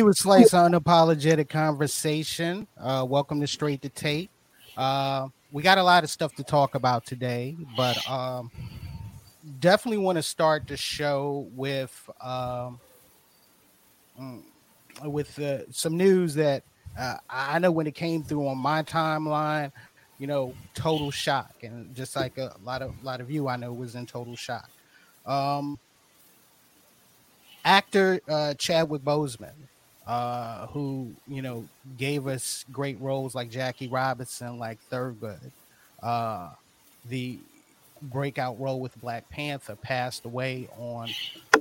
you a slice unapologetic conversation. Uh, welcome to Straight to Tape. Uh, we got a lot of stuff to talk about today, but um, definitely want to start the show with um, mm, with uh, some news that uh, I know when it came through on my timeline, you know, total shock, and just like a lot of lot of you, I know was in total shock. Um, actor uh, Chadwick Boseman, uh, who you know gave us great roles like Jackie Robinson, like Thurgood, uh, the breakout role with Black Panther, passed away on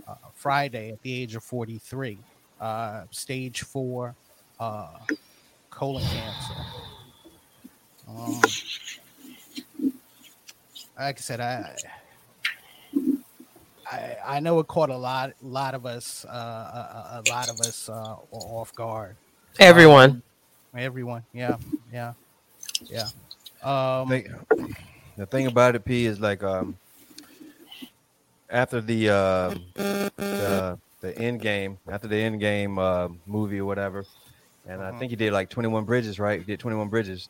uh, Friday at the age of 43, uh, stage four uh, colon cancer. Um, like I said, I I, I know it caught a lot, lot of us, uh, a, a lot of us uh, off guard. Everyone, um, everyone, yeah, yeah, yeah. Um, the, the thing about it, P, is like um, after the, uh, the the end game, after the end game uh, movie or whatever, and uh-huh. I think he did like 21 Bridges, right? He did 21 Bridges.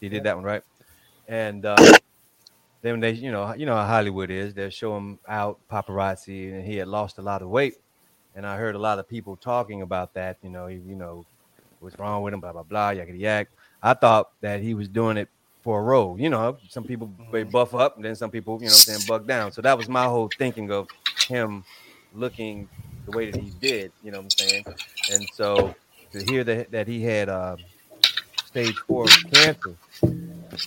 He did that one, right? And uh, then they, you know, you know how Hollywood is. They'll show him out paparazzi, and he had lost a lot of weight. And I heard a lot of people talking about that. You know, he, you know, what's wrong with him? Blah blah blah. Yakety yak. I thought that he was doing it for a role. You know, some people they mm-hmm. buff up, and then some people, you know, saying buck down. So that was my whole thinking of him looking the way that he did. You know what I'm saying? And so to hear that that he had uh, stage four cancer,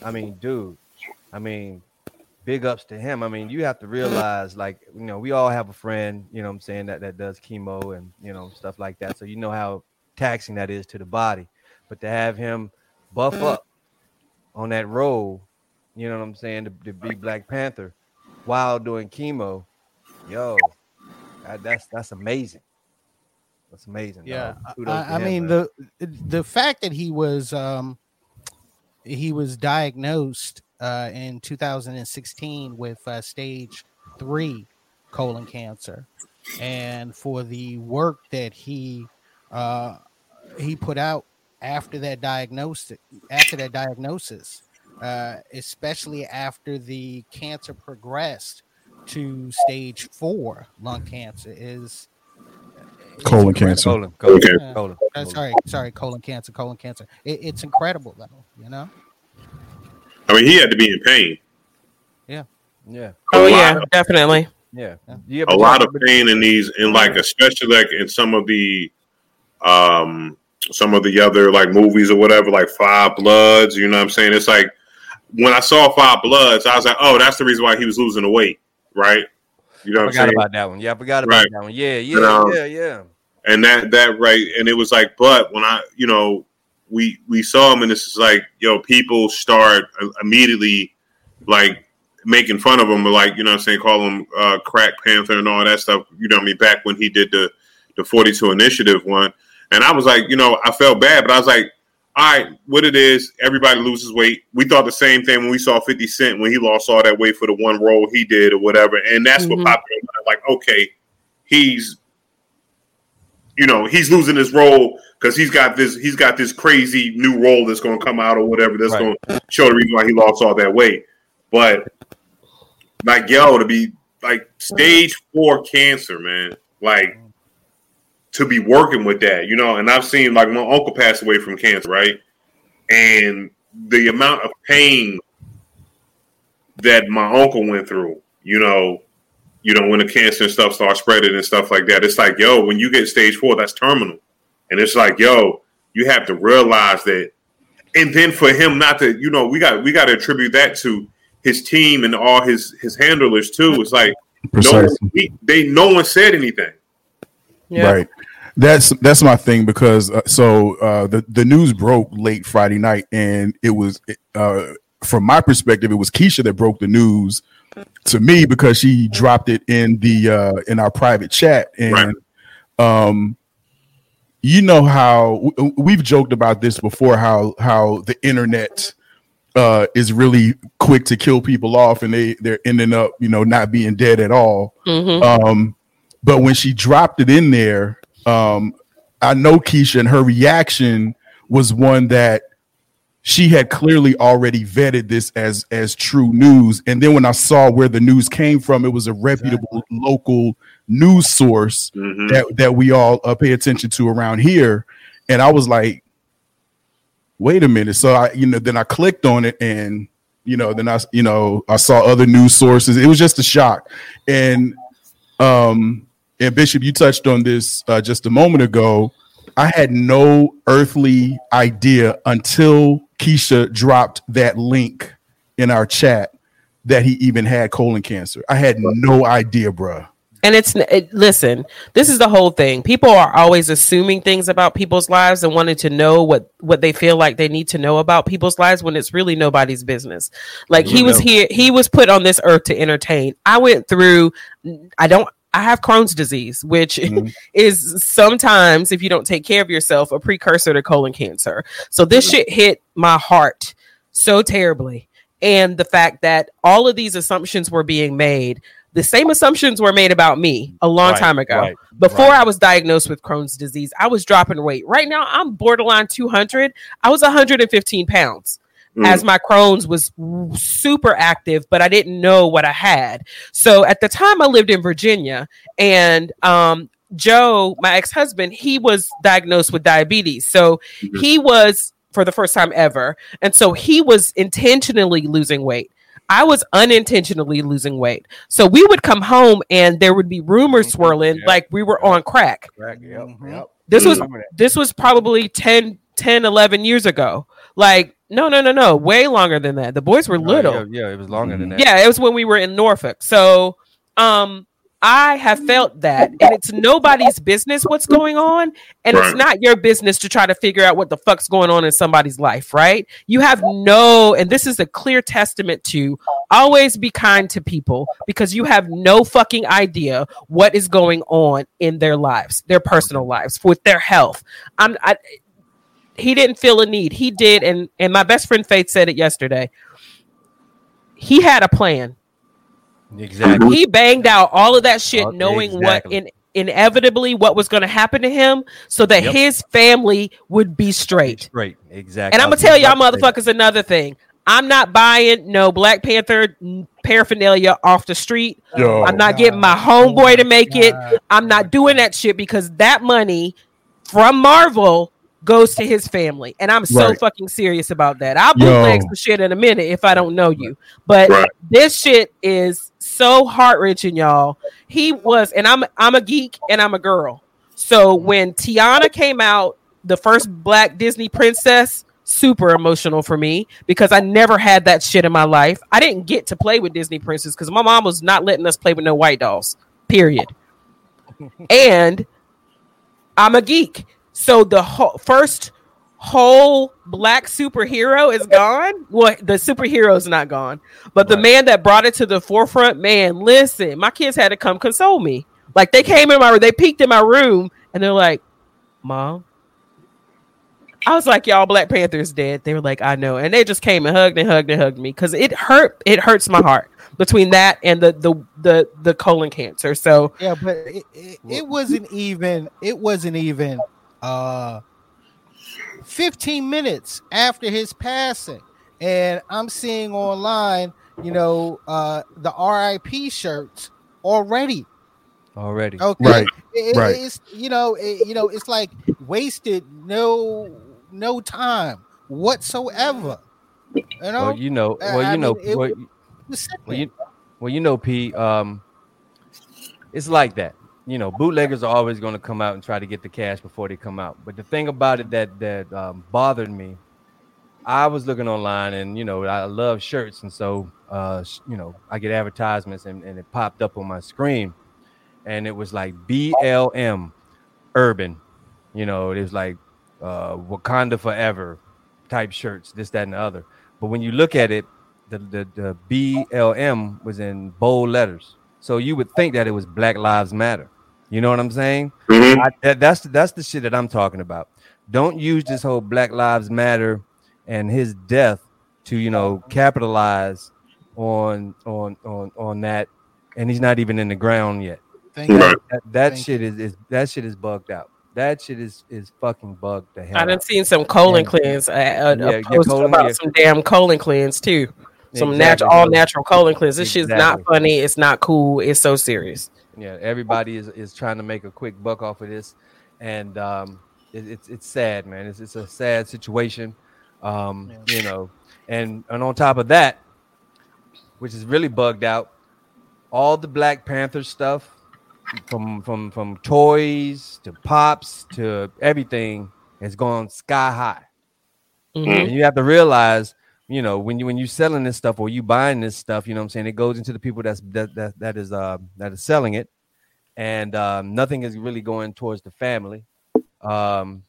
I mean, dude, I mean, big ups to him. I mean, you have to realize, like, you know, we all have a friend, you know I'm saying, that, that does chemo and, you know, stuff like that. So you know how taxing that is to the body. But to have him buff up on that role, you know what I'm saying, to, to be Black Panther while doing chemo, yo, that, that's that's amazing. That's amazing. Yeah, I, I mean the the fact that he was um he was diagnosed uh, in 2016 with uh, stage three colon cancer, and for the work that he uh, he put out after that diagnosis, after that diagnosis, uh, especially after the cancer progressed to stage four lung cancer, is colon cancer. Colon, colon, colon, colon, uh, sorry, sorry, colon cancer, colon cancer. It, it's incredible, though. You know. I mean, he had to be in pain. Yeah. Yeah. Oh yeah, definitely. Yeah. yeah a lot of pain in these, and like especially like in some of the, um, some of the other like movies or whatever, like Five Bloods. You know what I'm saying? It's like when I saw Five Bloods, I was like, oh, that's the reason why he was losing the weight, right? You know, I forgot about that one. Yeah, I forgot about right. that one. Yeah, yeah, um, yeah, yeah. And that that right, and it was like, but when I, you know, we we saw him, and it's is like, yo, people start immediately like making fun of him, like you know, I'm saying, call him uh, crack panther and all that stuff. You know, I mean, back when he did the the 42 initiative one, and I was like, you know, I felt bad, but I was like, all right, what it is, everybody loses weight. We thought the same thing when we saw 50 Cent when he lost all that weight for the one role he did or whatever, and that's mm-hmm. what popped up like, okay, he's you know he's losing his role because he's got this he's got this crazy new role that's going to come out or whatever that's right. going to show the reason why he lost all that weight. But like yo, to be like stage four cancer, man, like to be working with that, you know. And I've seen like my uncle pass away from cancer, right? And the amount of pain that my uncle went through, you know, you know, when the cancer and stuff starts spreading and stuff like that, it's like, yo, when you get stage four, that's terminal. And it's like, yo, you have to realize that. And then for him not to, you know, we got we got to attribute that to his team and all his his handlers too. It's like no one, he, they no one said anything. Yeah. Right. That's that's my thing because uh, so uh, the the news broke late Friday night and it was uh, from my perspective it was Keisha that broke the news to me because she dropped it in the uh in our private chat and right. um you know how we've joked about this before how how the internet uh is really quick to kill people off and they they're ending up you know not being dead at all mm-hmm. um but when she dropped it in there um I know Keisha and her reaction was one that she had clearly already vetted this as as true news and then when i saw where the news came from it was a reputable exactly. local news source mm-hmm. that that we all uh, pay attention to around here and i was like wait a minute so i you know then i clicked on it and you know then i you know i saw other news sources it was just a shock and um and bishop you touched on this uh, just a moment ago I had no earthly idea until Keisha dropped that link in our chat that he even had colon cancer. I had no idea, bruh. And it's it, listen, this is the whole thing. People are always assuming things about people's lives and wanting to know what what they feel like they need to know about people's lives when it's really nobody's business. Like he was here, he was put on this earth to entertain. I went through I don't I have Crohn's disease, which mm-hmm. is sometimes, if you don't take care of yourself, a precursor to colon cancer. So this mm-hmm. shit hit my heart so terribly. And the fact that all of these assumptions were being made, the same assumptions were made about me a long right, time ago. Right, Before right. I was diagnosed with Crohn's disease, I was dropping weight. Right now, I'm borderline 200. I was 115 pounds mm. as my Crohn's was super active, but I didn't know what I had. So at the time I lived in Virginia and um, Joe, my ex-husband, he was diagnosed with diabetes. So mm-hmm. he was for the first time ever. And so he was intentionally losing weight. I was unintentionally losing weight. So we would come home and there would be rumors mm-hmm. swirling yep. like we were on crack. crack yep, mm-hmm. yep. This was this was probably 10 10 11 years ago. Like no, no, no, no. Way longer than that. The boys were little. yeah, yeah, it was longer than that. Yeah, it was when we were in Norfolk. So, um, I have felt that, and it's nobody's business what's going on, and right. it's not your business to try to figure out what the fuck's going on in somebody's life, right? You have no, and this is a clear testament to always be kind to people because you have no fucking idea what is going on in their lives, their personal lives, with their health. I'm, I, he didn't feel a need. He did, and and my best friend Faith said it yesterday. He had a plan. Exactly. He banged out all of that shit, knowing exactly. what in, inevitably what was going to happen to him, so that yep. his family would be straight. Right. Exactly. And I'm gonna tell y'all, motherfuckers, another thing. I'm not buying no Black Panther paraphernalia off the street. Yo, I'm not getting my homeboy to make it. I'm not doing that shit because that money from Marvel goes to his family. And I'm so right. fucking serious about that. I'll bootleg some shit in a minute if I don't know you. But right. this shit is so heart wrenching, y'all. He was, and I'm I'm a geek and I'm a girl. So when Tiana came out, the first black Disney princess, super emotional for me because I never had that shit in my life. I didn't get to play with Disney princess because my mom was not letting us play with no white dolls. Period. and I'm a geek. So the whole first whole black superhero is gone. Well, the superhero is not gone, but the man that brought it to the forefront, man, listen, my kids had to come console me. Like they came in my they peeked in my room and they're like, Mom. I was like, Y'all, Black Panther's dead. They were like, I know. And they just came and hugged and hugged and hugged me because it hurt, it hurts my heart between that and the the the the colon cancer. So yeah, but it, it, it wasn't even it wasn't even uh 15 minutes after his passing. And i'm seeing online you know uh the rip shirts already. Already. Okay. Right. It, right. it's you know it, you know it's like wasted no no time whatsoever. You know? Well you know well I you know mean, well, well, you, well you know p um it's like that you know, bootleggers are always going to come out and try to get the cash before they come out. But the thing about it that that um, bothered me, I was looking online and you know I love shirts and so uh, you know I get advertisements and, and it popped up on my screen, and it was like BLM, urban, you know it was like uh, Wakanda forever type shirts, this that and the other. But when you look at it, the the, the BLM was in bold letters. So you would think that it was Black Lives Matter. You know what I'm saying? Mm-hmm. I, that, that's that's the shit that I'm talking about. Don't use this whole Black Lives Matter and his death to you know capitalize on on on on that, and he's not even in the ground yet. Thank that, that, that shit is, is that shit is bugged out. That shit is is fucking bugged the hell. I done out. seen some colon Yeah. cleanse. Uh, uh, Yeah, a yeah, post colon- about yeah. some damn colon cleanse too. Some Exactly. natural, all natural colon cleanse. This shit's not funny. It's not cool. It's so serious. Yeah, everybody is, is trying to make a quick buck off of this, and um, it, it's it's sad, man. It's it's a sad situation, um, you know. And and on top of that, which is really bugged out, all the Black Panther stuff, from from from toys to pops to everything, has gone sky high. Mhm. And you have to realize, you know, when you when you selling this stuff or you buying this stuff, you know what I'm saying, it goes into the people that's that that, that is uh that is selling it. And um, nothing is really going towards the family. Um,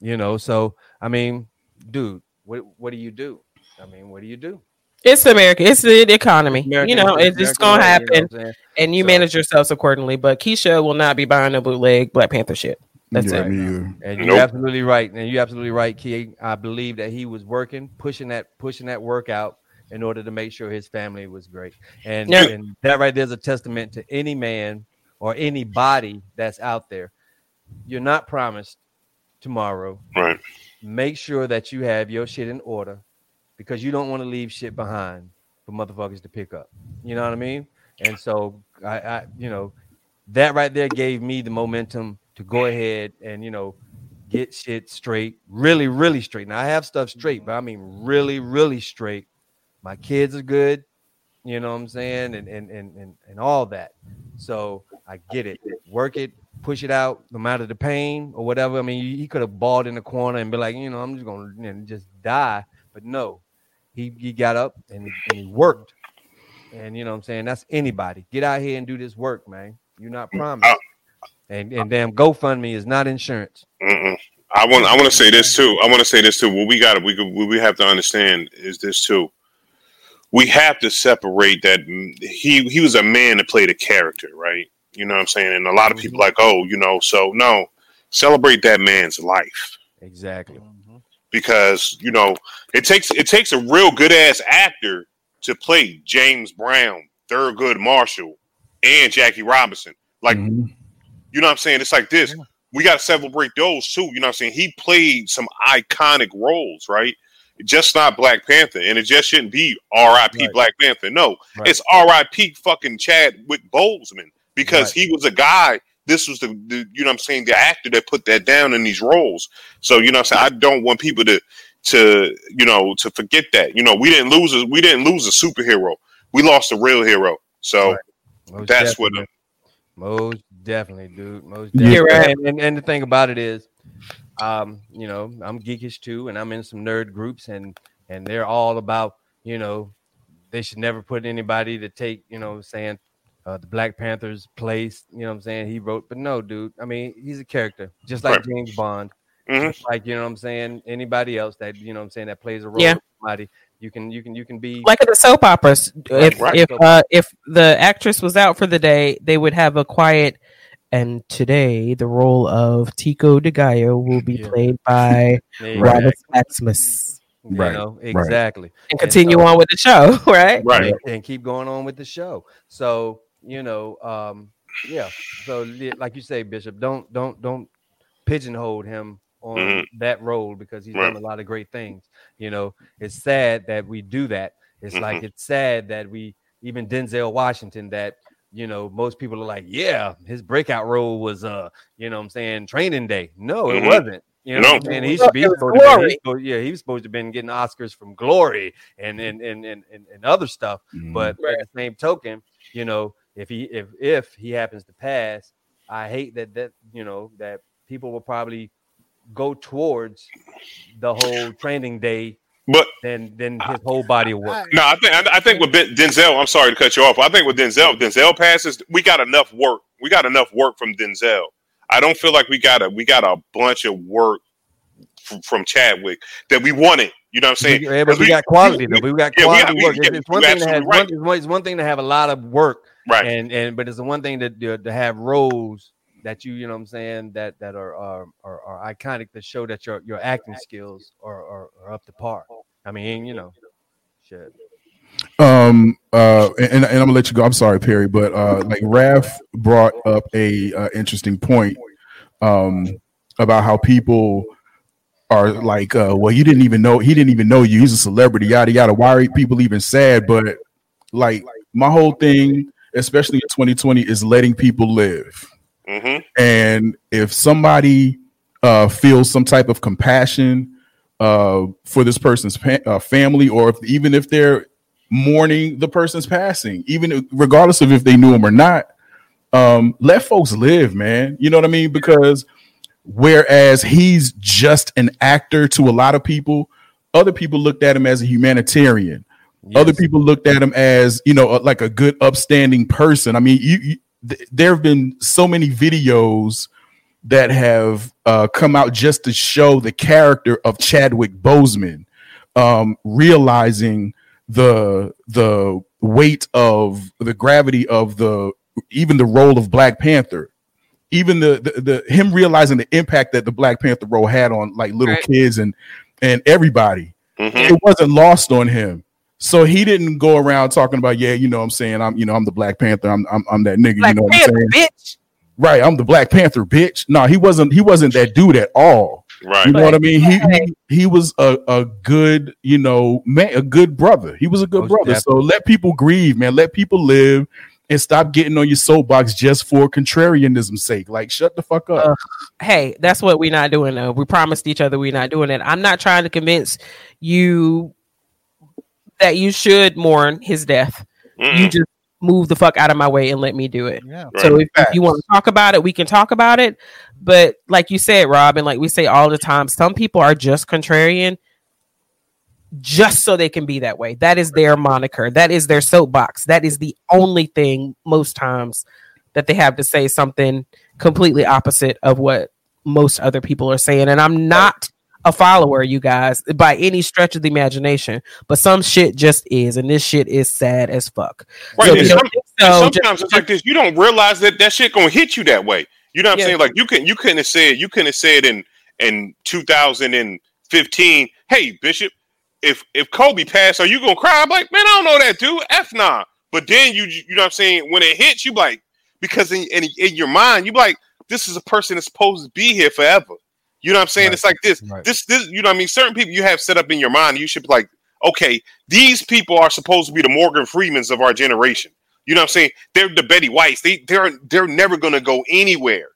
you know, so I mean, dude, what what do you do? I mean, what do you do? It's America. It's the economy. American- you know, it's just gonna way, you know happen, what I'm saying? and you So- manage yourselves accordingly. But Keisha will not be buying a bootleg Black Panther shit. That's yeah, it. me either. And you're Nope. absolutely right. And you're absolutely right, Key. I believe that he was working, pushing that, pushing that workout in order to make sure his family was great. And, Yeah. and that right there's a testament to any man or anybody that's out there. You're not promised tomorrow. Right. Make sure that you have your shit in order because you don't want to leave shit behind for motherfuckers to pick up. You know what I mean? And so I, I you know, that right there gave me the momentum to go ahead and you know get shit straight, really, really straight. Now I have stuff straight, but I mean really, really straight. My kids are good, you know what I'm saying, and and and and, and all that. So I get it. Work it, push it out, no matter the pain or whatever. I mean, he could have balled in the corner and be like, you know, I'm just gonna you know, just die. But no, he he got up and, and he worked. And you know what I'm saying? That's anybody. Get out here and do this work, man. You're not promised. And and damn GoFundMe is not insurance. Mm-mm. I want. I want to say this too. I want to say this too. What we got. We what we have to understand is this too. We have to separate that mm, he he was a man that played a character, right? You know what I'm saying? And a lot of people like, oh, you know, so no, celebrate that man's life Exactly. because you know it takes it takes a real good ass actor to play James Brown, Thurgood Marshall, and Jackie Robinson. Like Mhm. You know what I'm saying? It's like this. We got to celebrate those too. You know what I'm saying? He played some iconic roles, right? Just not Black Panther. And it just shouldn't be RIP Right. Black Panther. No, Right. it's RIP fucking Chadwick Boseman because Right. he was a guy. This was the, the, you know what I'm saying, the actor that put that down in these roles. So, you know what I'm saying? I don't want people to, to, you know, to forget that. You know, we didn't lose a, we didn't lose a superhero. We lost a real hero. So that's what, definitely. Most definitely, dude. Most Yeah. definitely. You're right. And, and, and the thing about it is, um, you know, I'm geekish too, and I'm in some nerd groups, and and they're all about, you know, they should never put anybody to take, you know, saying uh, the Black Panther's place. You know, what I'm saying he wrote, but no, dude. I mean, he's a character, just like Right. James Bond, Mhm. just like you know, what I'm saying anybody else that you know, what I'm saying that plays a role. Yeah. Somebody, you can, you can, you can be like in the soap operas. If right. if uh, if the actress was out for the day, they would have a quiet. And today, the role of Tico de Gallo will be Yeah. played by Exactly. Robert Maximus, You Right, know, right. exactly. and continue so- on with the show. Right? right. and, and keep going on with the show. So you know, um, yeah. So like you say, Bishop, don't don't don't pigeonhole him on Mhm. that role because he's Right. done a lot of great things. You know, it's sad that we do that. It's like Mm-hmm. it's sad that we even Denzel Washington that you know most people are like, yeah, his breakout role was uh, you know, what I'm saying Training Day. No, it Mhm. wasn't. You know, what I'm No. saying he should be it supposed to be, Glory. he's supposed- yeah, he was supposed to have been getting Oscars from Glory and and and and, and, and other stuff. But Right. at the same token, you know, if he if if he happens to pass, I hate that that you know that people will probably go towards the whole training day But then than his whole body of work. No, I think I, I think with Ben- Denzel. I'm sorry to cut you off. I think with Denzel, Denzel passes. We got enough work. We got enough work from Denzel. I don't feel like we got a we got a bunch of work from, from Chadwick that we wanted. You know what I'm saying? Yeah, but 'Cause we got quality though. We got yeah, we got- quality work. yeah, It's, it's one thing to have right. one, it's one- it's one thing to have a lot of work, right. and and but it's the one thing to, to have roles that you you know what I'm saying that that are are, are, are iconic that show that your your acting skills are, are are up to par. I mean, you know, shit. Um. Uh. And, and I'm gonna let you go. I'm sorry, Perry, but uh, like Raf brought up a uh, interesting point. Um. about how people are like, uh, well, you didn't even know he didn't even know you. He's a celebrity, yada yada. Why are people even sad? But like my whole thing, especially in 2020, is letting people live. Mm-hmm. And if somebody uh, feels some type of compassion uh, for this person's pa- uh, family, or if, even if they're mourning the person's passing, even regardless of if they knew him or not, um, let folks live, man. You know what I mean? Because whereas he's just an actor to a lot of people, other people looked at him as a humanitarian. Yes. Other people looked at him as you know, like a good, upstanding person. I mean, you, you th- there have been so many videos that have uh, come out just to show the character of Chadwick Boseman, um, realizing the the weight of the gravity of the even the role of Black Panther, even the the, the him realizing the impact that the Black Panther role had on like little Right. kids and and everybody. Mm-hmm. It wasn't lost on him. So he didn't go around talking about, yeah, you know what I'm saying, I'm you know, I'm the Black Panther, I'm I'm, I'm that nigga, Black you know what I'm saying? bitch. Right, I'm the Black Panther, bitch. No, he wasn't he wasn't that dude at all. Right. You know what I mean? He he, he was a, a good, you know, man, a good brother. He was a good Most brother. So let people grieve, man. Let people live and stop getting on your soapbox just for contrarianism's sake. Like, shut the fuck up. Uh, Hey, that's what we're not doing though. We promised each other we're not doing it. I'm not trying to convince you that you should mourn his death. You Mm-mm. just move the fuck out of my way and let me do it. Yeah. Right. So if, if you want to talk about it, we can talk about it. But like you said, Rob, and like we say all the time, some people are just contrarian just so they can be that way. That is their moniker. That is their soapbox. That is the only thing most times that they have to say something completely opposite of what most other people are saying. And I'm not a follower, you guys, by any stretch of the imagination. But some shit just is, and this shit is sad as fuck. Right. So some- so, sometimes just- it's like this. You don't realize that that shit gonna hit you that way. You know what I'm Yeah. saying? Like you can't you couldn't have said you couldn't have said in in 2015, hey Bishop, if if Kobe passed, are you gonna cry? I'm like, man, I don't know that dude. F nah. But then you you know what I'm saying? When it hits, you like because in, in in your mind, you like, this is a person that's supposed to be here forever. You know what I'm saying? Right. It's like this, Right. this, this. You know what I mean? Certain people you have set up in your mind, you should be like, okay, these people are supposed to be the Morgan Freemans of our generation. You know what I'm saying? They're the Betty Whites. They they're they're never gonna go anywhere.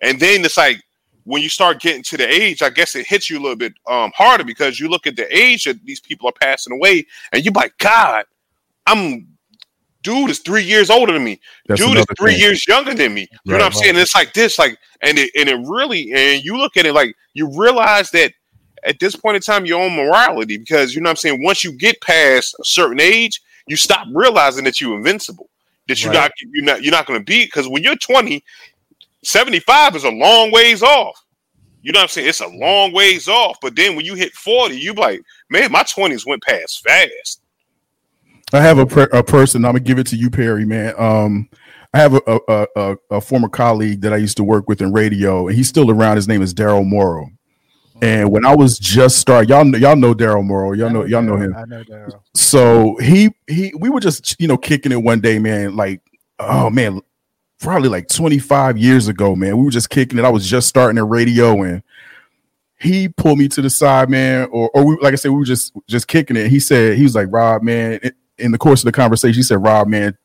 And then it's like when you start getting to the age, I guess it hits you a little bit um harder because you look at the age that these people are passing away, and you're like, God, I'm dude is three years older than me. That's dude is three thing. years younger than me. You know what I'm saying? It's like this, like, and it and it really, and you look at it like you realize that at this point in time, your own morality, because you know what I'm saying. Once you get past a certain age, you stop realizing that you're invincible. That you're Right. not, you're not, you're not going to be. Because when you're 20, 75 is a long ways off. You know what I'm saying? It's a long ways off. But then when you hit 40, you be like, man, my 20s went past fast. I have a, per- a person. I'm gonna give it to you, Perry. Man, um, I have a, a, a, a former colleague that I used to work with in radio, and he's still around. His name is Daryl Morrow. And when I was just starting, y'all know, y'all know Daryl Morrow. Y'all know, y'all know him. I know Daryl. So he he, we were just you know kicking it one day, man. Like, oh man, probably like 25 years ago, man. We were just kicking it. I was just starting at radio, and he pulled me to the side, man. Or or we, like I said, we were just just kicking it. He said he was like, Rob, man. In, in the course of the conversation, he said, Rob, man,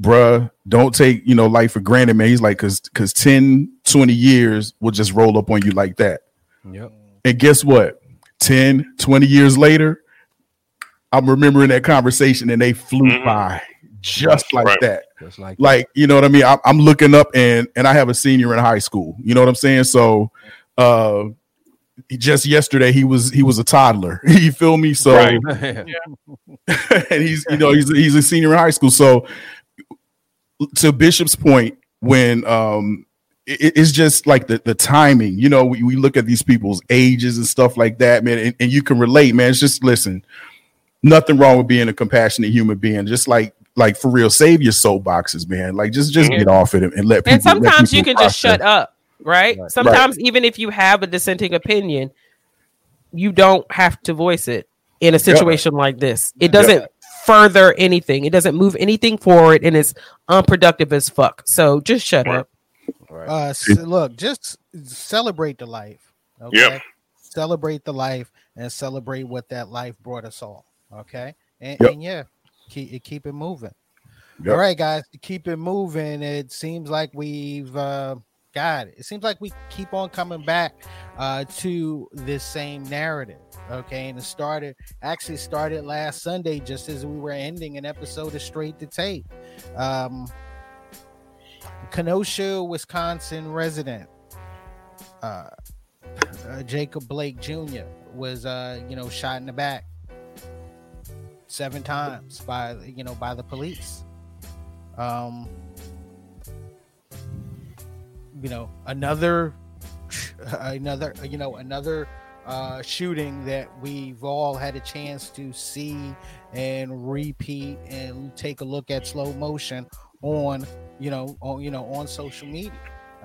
bruh, don't take you know life for granted, man. He's like, cause cause 10, 20 years will just roll up on you like that. Yep. And guess what? 10, 20 years later, I'm remembering that conversation and they flew Mhm. by just like Right. that. Just like Like, you know what I mean? I'm, I'm looking up and and I have a senior in high school. You know what I'm saying? So uh just yesterday he was he was a toddler. you feel me? So Right. and he's you know he's he's a senior in high school. So to Bishop's point, when um it- it's just like the, the timing, you know, we, we look at these people's ages and stuff like that, man, and, and you can relate, man. It's just listen, nothing wrong with being a compassionate human being. Just like like for real, save your soapboxes, man. Like just just Mhm. get off it and, and let people. and sometimes you can just shut up, right? Right. Sometimes even if you have a dissenting opinion, you don't have to voice it in a situation like this. It doesn't further anything. It doesn't move anything forward, and it's unproductive as fuck. So just shut Right. up. Right. Uh, s look, just celebrate the life. Okay. Yep. Celebrate the life and celebrate what that life brought us all. Okay. And, Yep. and yeah, keep keep it moving. Yep. All right, guys, keep it moving. It seems like we've uh, it. It seems like we keep on coming back uh, to this same narrative. Okay, and it started actually started last Sunday, just as we were ending an episode of Straight to Tape. Um, Kenosha, Wisconsin resident uh, uh, Jacob Blake Jr. was, uh, you know, shot in the back seven times by, you know, by the police. Um, you know, another, another, you know, another uh, shooting that we've all had a chance to see and repeat and take a look at slow motion on, you know, on you know, on social media.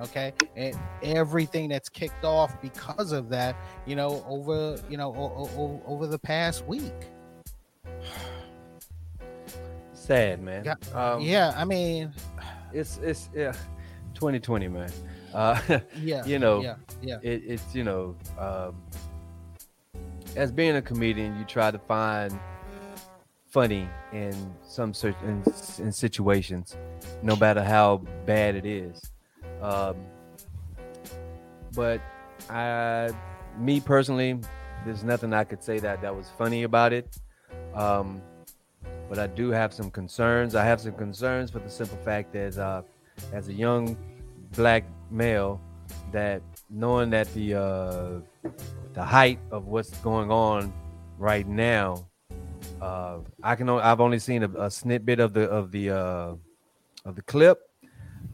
Okay, and everything that's kicked off because of that, you know, over you know, o- o- over the past week. Sad, man. Yeah, Um, yeah, I mean, It's it's yeah, 2020, man. Uh, yeah, you know, yeah, yeah, it, it's you know, um, as being a comedian, you try to find funny in some certain in, in situations, no matter how bad it is. Um, but I, me personally, there's nothing I could say that that was funny about it. Um, but I do have some concerns. I have some concerns for the simple fact that uh, as a young black male, that knowing that the uh, the height of what's going on right now, uh, I can. I've only seen a, a snippet of the of the uh, of the clip.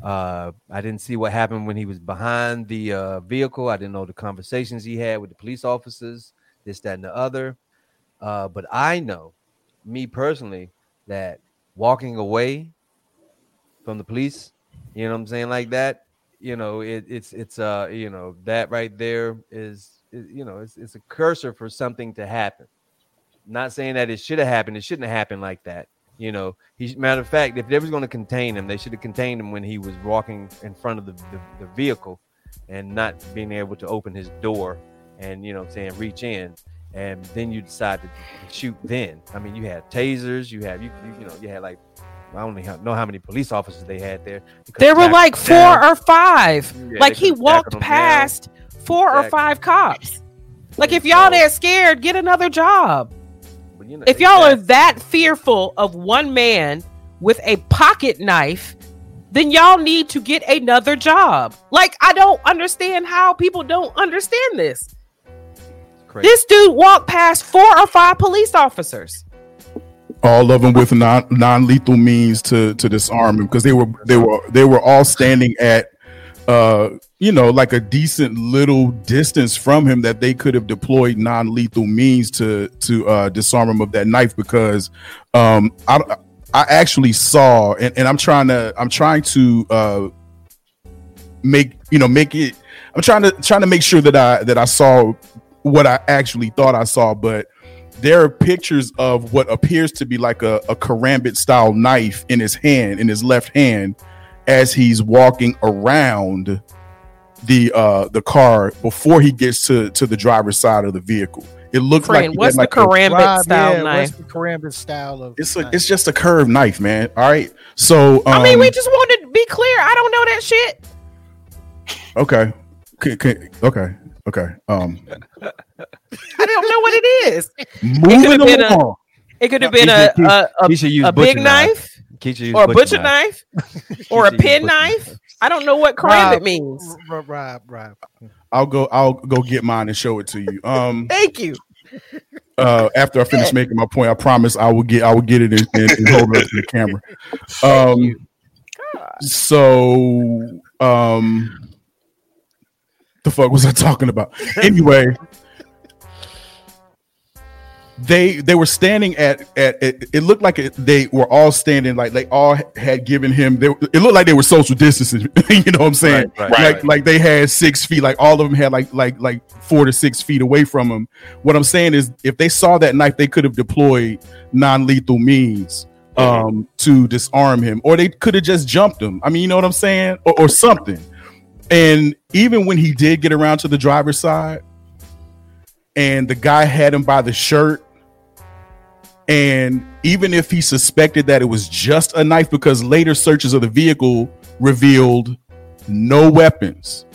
Uh, I didn't see what happened when he was behind the uh, vehicle. I didn't know the conversations he had with the police officers, this, that, and the other. Uh, but I know, me personally, that walking away from the police, you know what I'm saying, like that, you know, it, it's it's uh, you know, that right there is, you know, it's it's a cursor for something to happen. Not saying that it should have happened. It shouldn't have happened like that. You know, he matter of fact, if they was going to contain him, they should have contained him when he was walking in front of the, the, the vehicle and not being able to open his door and you know I'm saying reach in and then you decide to shoot then. I mean, you had tasers, you had you you, you know, you had like I don't even know how many police officers they had there. There were like four down. or five. Yeah, like he walked them down. past four or five cops. Like if y'all that scared, get another job. You know, If y'all are that fearful of one man with a pocket knife, then y'all need to get another job. Like I don't understand how people don't understand this. This dude walked past four or five police officers. All of them with non non lethal means to to disarm him because they were they were they were all standing at uh you know like a decent little distance from him that they could have deployed non lethal means to to uh disarm him of that knife because um I I actually saw and, and I'm trying to I'm trying to uh make you know make it I'm trying to trying to make sure that I that I saw what I actually thought I saw but there are pictures of what appears to be like a, a karambit style knife in his hand in his left hand as he's walking around the uh the car before he gets to to the driver's side of the vehicle it looks like Friend, he what's the like karambit Rob, style yeah, knife? What's the karambit style of? it's a, knife? it's just a curved knife man all right so um, I mean, we just want to be clear. I don't know that shit. okay K- k- okay okay um I don't know what it is. moving could've been a- It could have He been a should- a, a, he a big butcher knife or a butcher butcher knife or a pen butcher knife. I don't know what karambit Rob, means. R- Rob, Rob. i'll go i'll go get mine and show it to you um Thank you. uh after I finish making my point, I promise I will get I will get it and, and, and hold it up to the camera. Um so um the fuck was I talking about? Anyway, they they were standing at at it, it looked like it, they were all standing like they all had given him they, it looked like they were social distancing you know what i'm saying? Right, right. like like they had six feet like all of them had like like like four to six feet away from him what i'm saying is if they saw that knife they could have deployed non-lethal means um to disarm him or they could have just jumped him. I mean you know what i'm saying? Or, or something And even when he did get around to the driver's side, and the guy had him by the shirt, and even if he suspected that it was just a knife, because later searches of the vehicle revealed no weapons.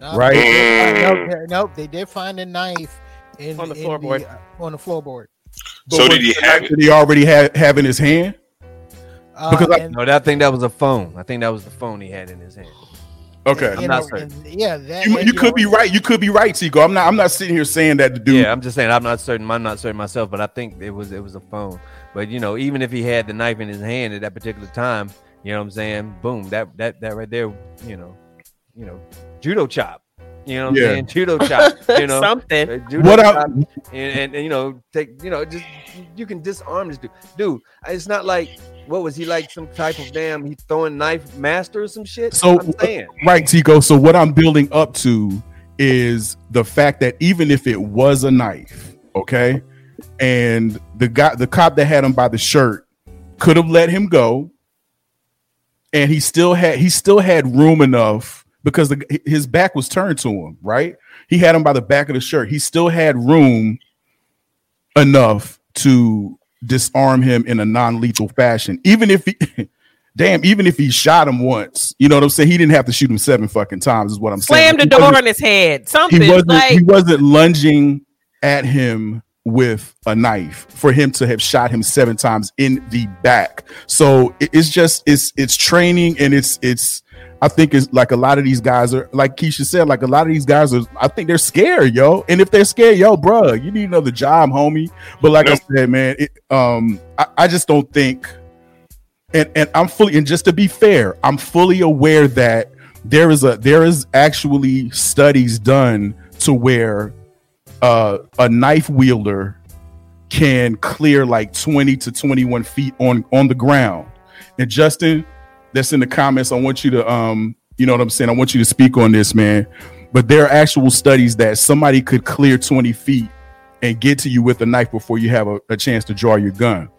No, Right. they Nope, they- nope, they did find a knife in, On the in floorboard. uh, on the floorboard. But So did he the have knife it? that he already had have in his hand? Uh, Because I- No, that thing that was a phone. I think that was the phone he had in his hand. Okay. you not know, certain. yeah, that, You, and you could be right. You could be right, Tico. I'm not. I'm not sitting here saying that the dude. Yeah, I'm just saying I'm not certain. I'm not certain myself, but I think it was it was a phone. But you know, even if he had the knife in his hand at that particular time, you know what I'm saying? Boom, that that that right there, you know, you know, judo chop. You know what Yeah. I'm saying? Judo chop. You know, Something. uh, judo What chop, I and, and, and you know, take you know, just you can disarm this dude. Dude, it's not like what was he like? Some type of damn he throwing knife master or some shit. So- right, Tico. So what I'm building up to is the fact that even if it was a knife, okay, and the guy, the cop that had him by the shirt, could have let him go, and he still had he still had room enough because the, his back was turned to him. Right, he had him by the back of the shirt. He still had room enough to disarm him in a non-lethal fashion, even if he. Damn, even if he shot him once, you know what I'm saying? He didn't have to shoot him seven fucking times, is what I'm saying. Slam the door on his head. Something he wasn't like he wasn't lunging at him with a knife for him to have shot him seven times in the back. So it's just it's it's training and it's it's I think it's like a lot of these guys are like Keisha said, like a lot of these guys are I think they're scared, yo. And if they're scared, yo, bruh, you need another job, homie. But like I said, man, it, um I, I just don't think and and I'm fully and just to be fair, I'm fully aware that there is a there is actually studies done to where uh, a knife wielder can clear like 20 to 21 feet on on the ground. And Justin, that's in the comments. I want you to um, you know what I'm saying. I want you to speak on this, man. But there are actual studies that somebody could clear 20 feet and get to you with a knife before you have a, a chance to draw your gun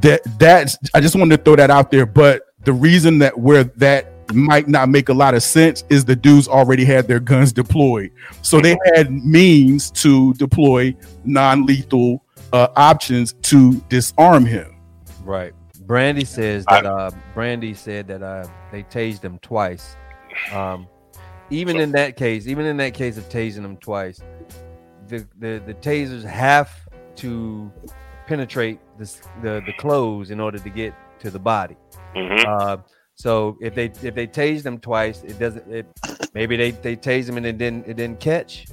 that that's I just wanted to throw that out there. But the reason that where that might not make a lot of sense is the dudes already had their guns deployed, so they had means to deploy non-lethal uh, options to disarm him. Right. Brandy says that uh Brandy said that uh they tased him twice. Um even in that case, even in that case of tasing him twice, the the, the tasers have to penetrate this the the clothes in order to get to the body. Mhm. Uh so if they if they tased him twice, it doesn't it maybe they they tased him and it didn't it didn't catch.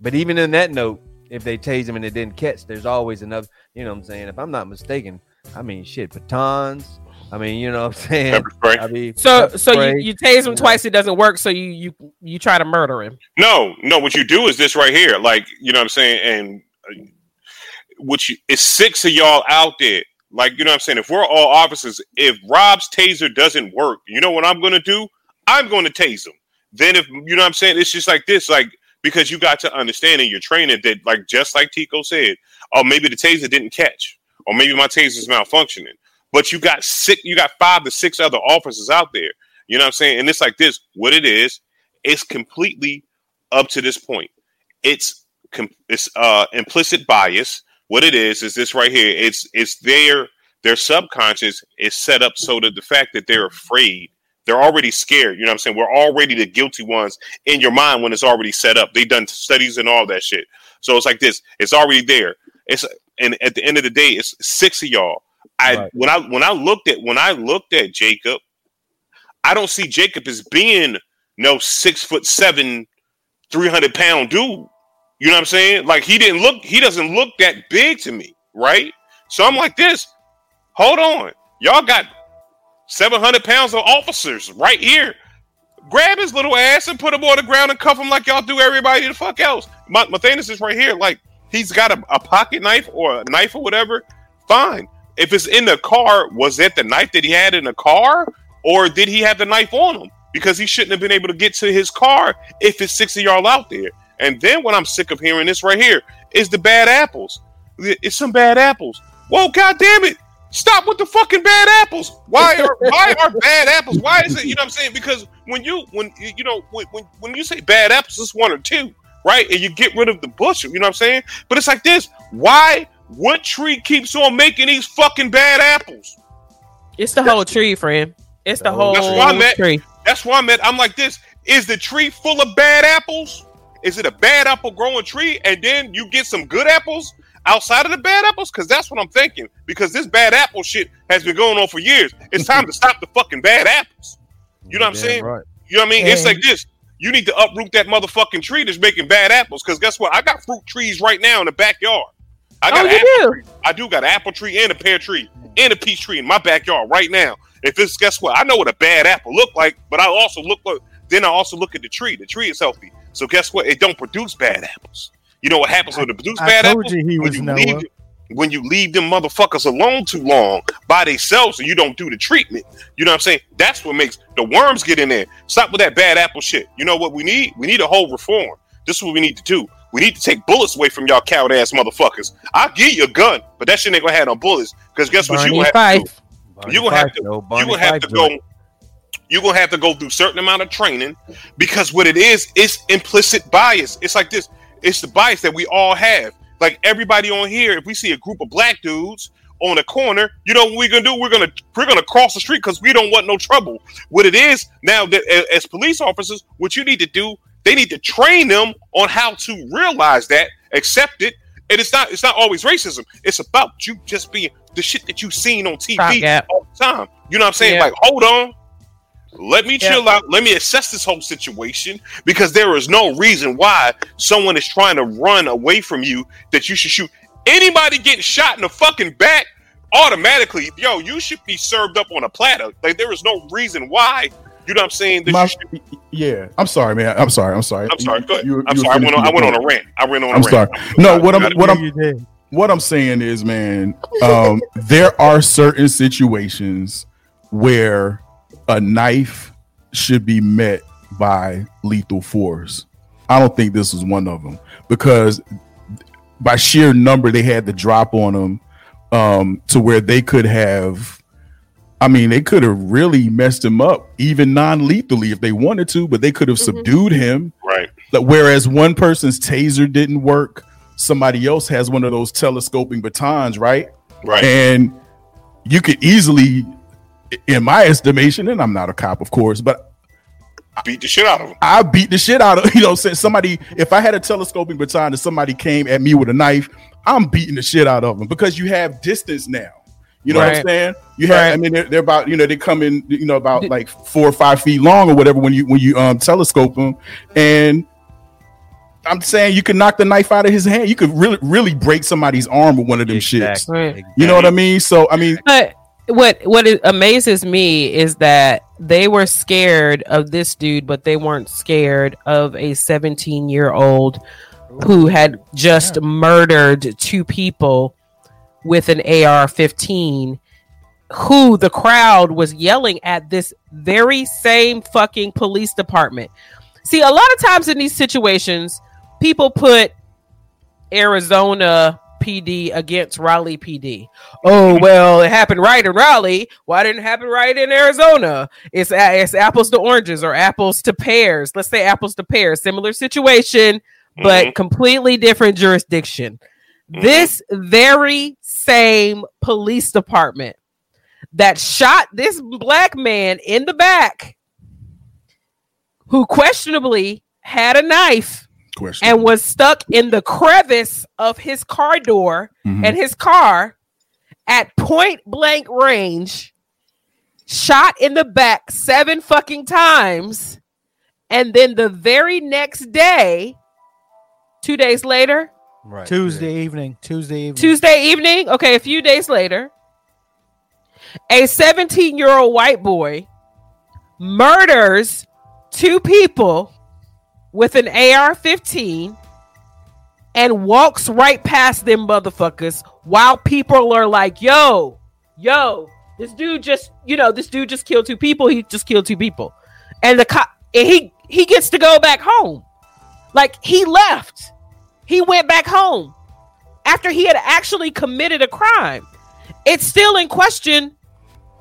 But even in that note, if they tased him and it didn't catch, there's always enough, you know what I'm saying? If I'm not mistaken, I mean shit, batons. I mean, you know what I'm saying? Pepper spray. I mean so. pepper So you, spray. you tase him Yeah. twice, it doesn't work. So you you you try to murder him. No, no. What you do is this right here, like you know what I'm saying, and uh, what you it's six of y'all out there. Like you know what I'm saying. If we're all officers, if Rob's taser doesn't work, you know what I'm going to do? I'm going to tase him. Then if you know what I'm saying, it's just like this, like because you got to understand in your training that, like just like Tico said, oh maybe the taser didn't catch, or maybe my taser's malfunctioning. But you got six, you got five to six other officers out there. You know what I'm saying? And it's like this. What it is, it's completely up to this point. It's it's uh implicit bias. What it is is this right here. It's it's their their subconscious is set up so that the fact that they're afraid, they're already scared. You know what I'm saying? We're already the guilty ones in your mind when it's already set up. They've done studies and all that shit. So it's like this. It's already there. It's and at the end of the day, it's six of y'all. I Right. when I when I looked at when I looked at Jacob, I don't see Jacob as being no six foot seven, 300 pound dude. You know what I'm saying? Like he didn't look, he doesn't look that big to me, right? So I'm like this. Hold on. Y'all got 700 pounds of officers right here. Grab his little ass and put him on the ground and cuff him like y'all do everybody the fuck else. My, Mathanas is right here. Like he's got a, a pocket knife or a knife or whatever. Fine. If it's in the car, was that the knife that he had in the car? Or did he have the knife on him? Because he shouldn't have been able to get to his car if it's 60 y'all out there. And then what I'm sick of hearing this right here is the bad apples. It's some bad apples. Whoa, god damn it. Stop with the fucking bad apples. Why are why are bad apples? Why is it? You know what I'm saying? Because when you when you know when when, when you say bad apples, it's one or two, right? And you get rid of the bush. You know what I'm saying? But it's like this. Why? What tree keeps on making these fucking bad apples? It's the whole tree, friend. It's the whole That's why I'm at- tree. That's why I'm at. I'm like this. Is the tree full of bad apples? Is it a bad apple growing tree, and then you get some good apples outside of the bad apples? Because that's what I'm thinking. Because this bad apple shit has been going on for years. It's time to stop the fucking bad apples. You know what I'm Damn saying? Right. You know what I mean? It's like this. You need to uproot that motherfucking tree that's making bad apples. Because guess what? I got fruit trees right now in the backyard. I Oh, got an you apple do. tree. I do got an apple tree and a pear tree and a peach tree in my backyard right now. If it's guess what? I know what a bad apple look like, but I also look like then I also look at the tree. The tree is healthy. So guess what? It don't produce bad apples. You know what happens when it produce I bad told apples? you he When was you Noah. leave when you leave them motherfuckers alone too long by themselves and you don't do the treatment. You know what I'm saying? That's what makes the worms get in there. Stop with that bad apple shit. You know what we need? We need a whole reform. This is what we need to do. We need to take bullets away from y'all coward ass motherfuckers. I'll give you a gun, but that shit ain't gonna have no bullets. Because guess what you gonna have to do? You gonna have to- you gonna have to joint. go you're gonna have to go through certain amount of training because what it is is implicit bias it's like this it's the bias that we all have like everybody on here if we see a group of black dudes on a corner you know what we're gonna do? We're gonna we're gonna cross the street because we don't want no trouble. What it is now that as police officers what you need to do they need to train them on how to realize that accept it and it's not it's not always racism. It's about you just being the shit that you've seen on tv all the time. You know what i'm saying? Yeah. like hold on let me Yeah. chill out. Let me assess this whole situation because there is no reason why someone is trying to run away from you that you should shoot. Anybody getting shot in the fucking back, automatically, yo, you should be served up on a platter. Like there is no reason why. You know what I'm saying? My- should, yeah, I'm sorry, man. I'm sorry. I'm sorry. I'm sorry. Go ahead. You- I'm you sorry. I went, on, I went on a rant. I went on a I'm rant. sorry. I'm- sorry. No, I'm- what I'm I'm- what I'm what I'm saying is, man, um, there are certain situations where a knife should be met by lethal force. I don't think this was one of them because by sheer number they had the drop on them um, to where they could have. I mean, they could have really messed him up, even non-lethally, if they wanted to. But they could have subdued him Right. like, whereas one person's taser didn't work, somebody else has one of those telescoping batons, right? Right. And you could easily, in my estimation, and I'm not a cop, of course, but Beat the shit out of him. I beat the shit out of you know. Since somebody, if I had a telescoping baton and somebody came at me with a knife, I'm beating the shit out of them because you have distance now. You know what I'm saying? You have. I mean, they're, they're about you know they come in you know about like four or five feet long or whatever when you when you um telescope them, and I'm saying you could knock the knife out of his hand. You could really really break somebody's arm with one of them shits. Right. You know what I mean? So I mean, But what what amazes me is that they were scared of this dude, but they weren't scared of a 17 year old who had just murdered two people with an AR-15. Who the crowd was yelling at this very same fucking police department. See, a lot of times in these situations, people put Arizona PD against Raleigh PD. Oh well, it happened right in Raleigh. Why didn't it happen right in Arizona? It's it's apples to oranges or apples to pears. Let's say apples to pears. Similar situation, but Mhm. completely different jurisdiction. Mhm. This very same police department that shot this black man in the back, who questionably had a knife question. and was stuck in the crevice of his car door Mhm. and his car at point blank range, shot in the back seven fucking times, and then the very next day, two days later, Right. Tuesday evening. Tuesday evening. Tuesday evening, okay, a few days later, a 17 year old white boy murders two people with an AR 15 and walks right past them motherfuckers while people are like, yo, yo, this dude just, you know, this dude just killed two people. He just killed two people. And the cop, and he, he gets to go back home. Like he left. He went back home after he had actually committed a crime. it's still in question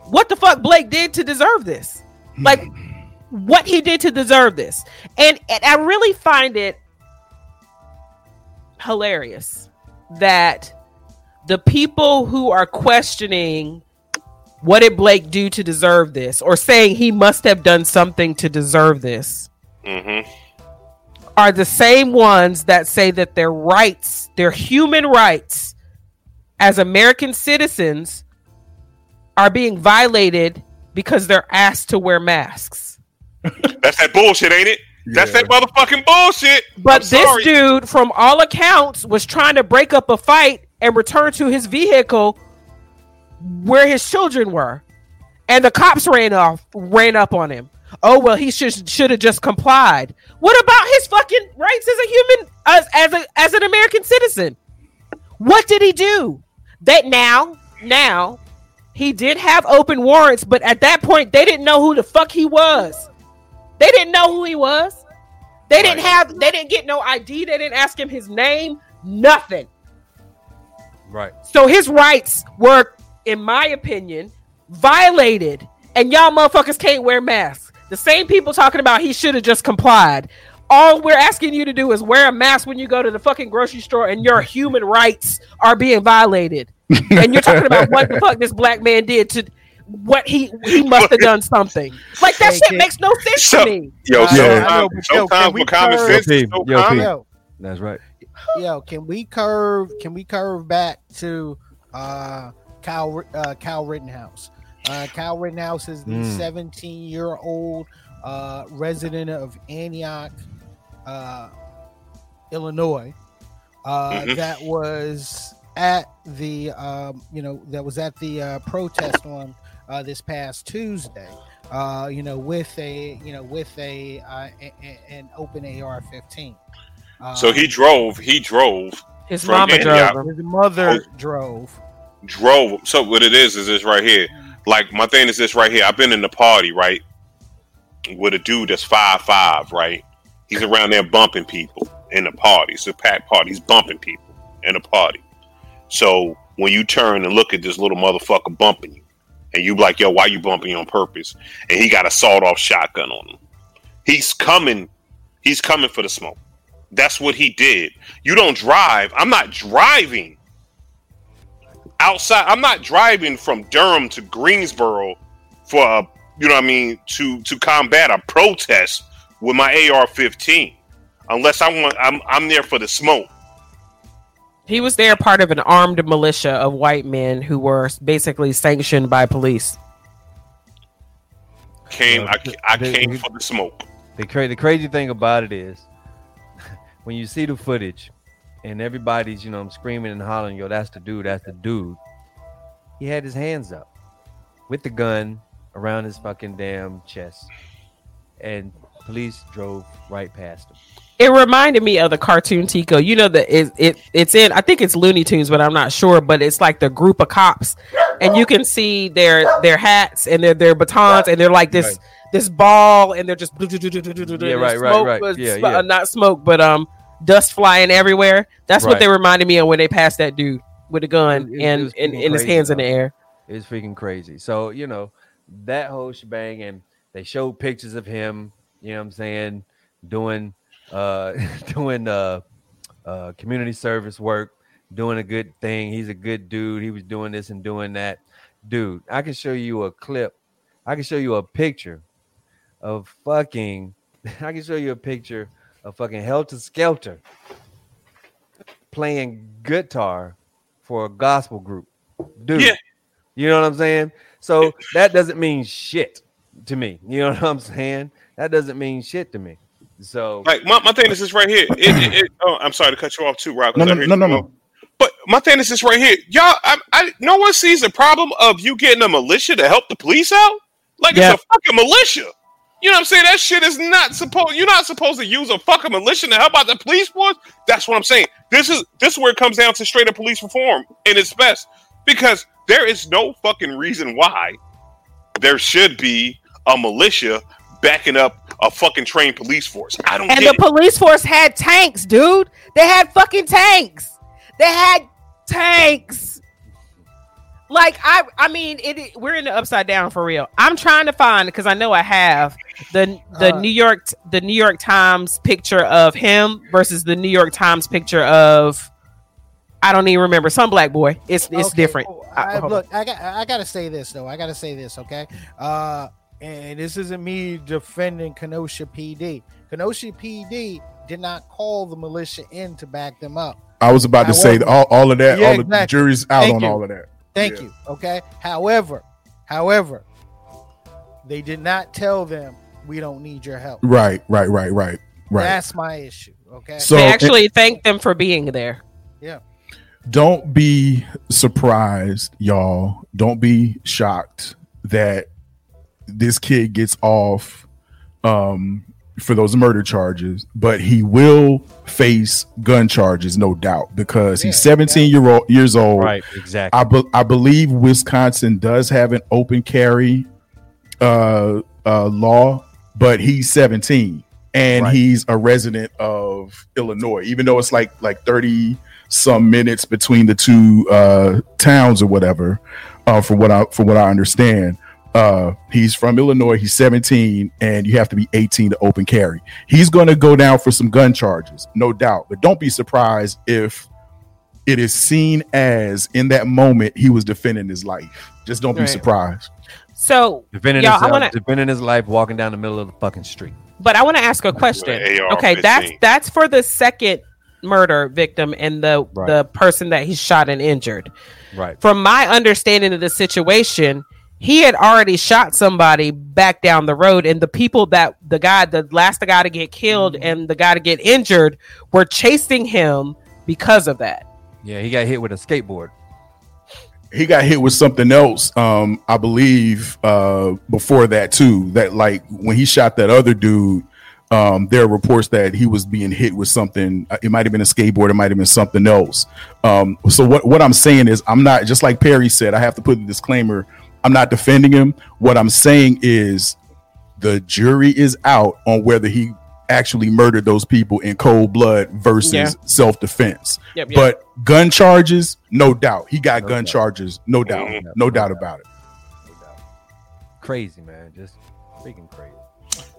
what the fuck Blake did to deserve this. Like mm-hmm. What he did to deserve this. And, and I really find it hilarious that the people who are questioning what did Blake do to deserve this or saying he must have done something to deserve this Mm-hmm. are the same ones that say that their rights, their human rights as American citizens are being violated because they're asked to wear masks. That's that bullshit, ain't it? That's Yeah. that motherfucking bullshit. But I'm this sorry. dude, from all accounts, was trying to break up a fight and return to his vehicle where his children were. And the cops ran off, ran up on him. Oh well, he should should have just complied. What about his fucking rights as a human, as as a as an American citizen? What did he do? That now, now, he did have open warrants, but at that point, they didn't know who the fuck he was. They didn't know who he was. They didn't have. They didn't get no ID. They didn't ask him his name. Nothing. Right. So his rights were, in my opinion, violated. And y'all motherfuckers can't wear masks. The same people talking about he should have just complied. All we're asking you to do is wear a mask when you go to the fucking grocery store, and your human rights are being violated. and you're talking about what the fuck this black man did to what he he must have done something. Like that Hey, shit kid. makes no sense So- to me. Yo, Uh, Yeah. sometimes, I know, but yo, sometimes can common curve- sense Yo, is yo, Yo, That's right. yo, can we curve? Can we curve back to uh, Kyle uh, Kyle Rittenhouse? Uh, Kyle Rittenhouse is the Mm. 17 year old uh, resident of Antioch, uh, Illinois, uh, Mhm. that was at the um, you know that was at the uh, protest on uh, this past Tuesday. Uh, you know, with a you know with a, uh, a, a- an open AR-15. Uh, So he drove. He drove. His mama Antioch. drove him. his mother drove. Drove. So what it is is this right here. Like my thing is this right here. I've been in the party right with a dude that's five five. Right. He's around there bumping people in the party. It's a packed party. He's bumping people in the party. So when you turn and look at this little motherfucker bumping you, and you like, yo, why you bumping on purpose? And he got a sawed off shotgun on him. He's coming. He's coming for the smoke. That's what he did. You don't drive. I'm not driving outside. I'm not driving from Durham to Greensboro for a, you know what I mean, to to combat a protest with my AR-15. Unless I want, I'm I'm there for the smoke. He was there part of an armed militia of white men who were basically sanctioned by police. Came, Yeah, I, I they- came they- for the smoke. The, cra- the crazy thing about it is when you see the footage and everybody's, you know, I'm screaming and hollering, yo, that's the dude, that's the dude. He had his hands up with the gun around his fucking damn chest. And police drove right past him. It reminded me of the cartoon Tico. You know that it, it it's in. I think it's Looney Tunes, but I'm not sure. But it's like the group of cops, and you can see their their hats and their their batons, and they're like this Right. this ball, and they're just yeah, right, right, right. Yeah, yeah. not smoke, but um, dust flying everywhere. That's what Right. they reminded me of when they passed that dude with a gun It- it- it and and, and his hands in the though. air. It's freaking crazy. So, you know, that whole shebang and they showed pictures of him, you know what I'm saying, doing uh doing uh uh community service work, doing a good thing. He's a good dude. He was doing this and doing that. Dude, I can show you a clip. I can show you a picture of fucking I can show you a picture of fucking Helter Skelter playing guitar for a gospel group. Dude. Yeah. You know what I'm saying? So that doesn't mean shit to me. You know what I'm saying? That doesn't mean shit to me. So Like my, my thing is this right here. It, it, it- oh, I'm sorry to cut you off too, Rob. 'cause No, no, no, no, no. But my thing is this right here, y'all. I, I no one sees the problem of you getting a militia to help the police out. Like Yeah. it's a fucking militia. You know what I'm saying? That shit is not supposed. You're not supposed to use a fucking militia to help out the police force. That's what I'm saying. This is this is where it comes down to straight up police reform in its best because there is no fucking reason why there should be a militia backing up a fucking trained police force. I don't And get the it. police force had tanks, dude. They had fucking tanks. They had tanks. like I I mean it, it- we're in the upside down for real. I'm trying to find because I know I have the the Uh, New York the New York Times picture of him versus the New York Times picture of I don't even remember some black boy. It's it's Okay, different. cool. I- I, look, I got I gotta say this though. I gotta say this, okay? Uh and this isn't me defending Kenosha PD. Kenosha PD did not call the militia in to back them up. I was about to say all, all of that. Yeah, all of the exactly. jury's out Thank on you. all of that. Thank Yeah. you. Okay. However, however, they did not tell them we don't need your help. Right, right, right, right, right. That's my issue. Okay. so they actually thanked them for being there. Yeah. Don't be surprised, y'all. Don't be shocked that this kid gets off um, for those murder charges, but he will face gun charges, no doubt, because he's Yeah, 17 year old years old. Right, exactly. I, be- I believe Wisconsin does have an open carry uh, uh, law, but he's 17 and Right. he's a resident of Illinois, even though it's like like 30 some minutes between the two uh, towns or whatever. Uh, from what I from what I understand, uh, he's from Illinois. He's 17, and you have to be 18 to open carry. He's going to go down for some gun charges, no doubt. But don't be surprised if it is seen as in that moment he was defending his life. Just don't be surprised. So defending, Y'all, I wanna- defending his life, walking down the middle of the fucking street. But I want to ask a question. AR-15. Okay, that's that's for the second murder victim and the Right. the person that he shot and injured. Right. From my understanding of the situation, he had already shot somebody back down the road, and the people that the guy, the last guy to get killed Mm-hmm. and the guy to get injured, were chasing him because of that. Yeah, he got hit with a skateboard. He got hit with something else, um, I believe, uh, before that too. That like when he shot that other dude, um, there are reports that he was being hit with something. uh, It might have been a skateboard. It might have been something else. Um, so what what I'm saying is, I'm not just like Perry said. I have to put the disclaimer. I'm not defending him. What I'm saying is, the jury is out on whether he actually murdered those people in cold blood versus Yeah. self defense. Yep, yep. But gun charges, no doubt. He got No gun doubt. charges, no doubt. Mhm. No doubt about it. Crazy, man. Just freaking crazy.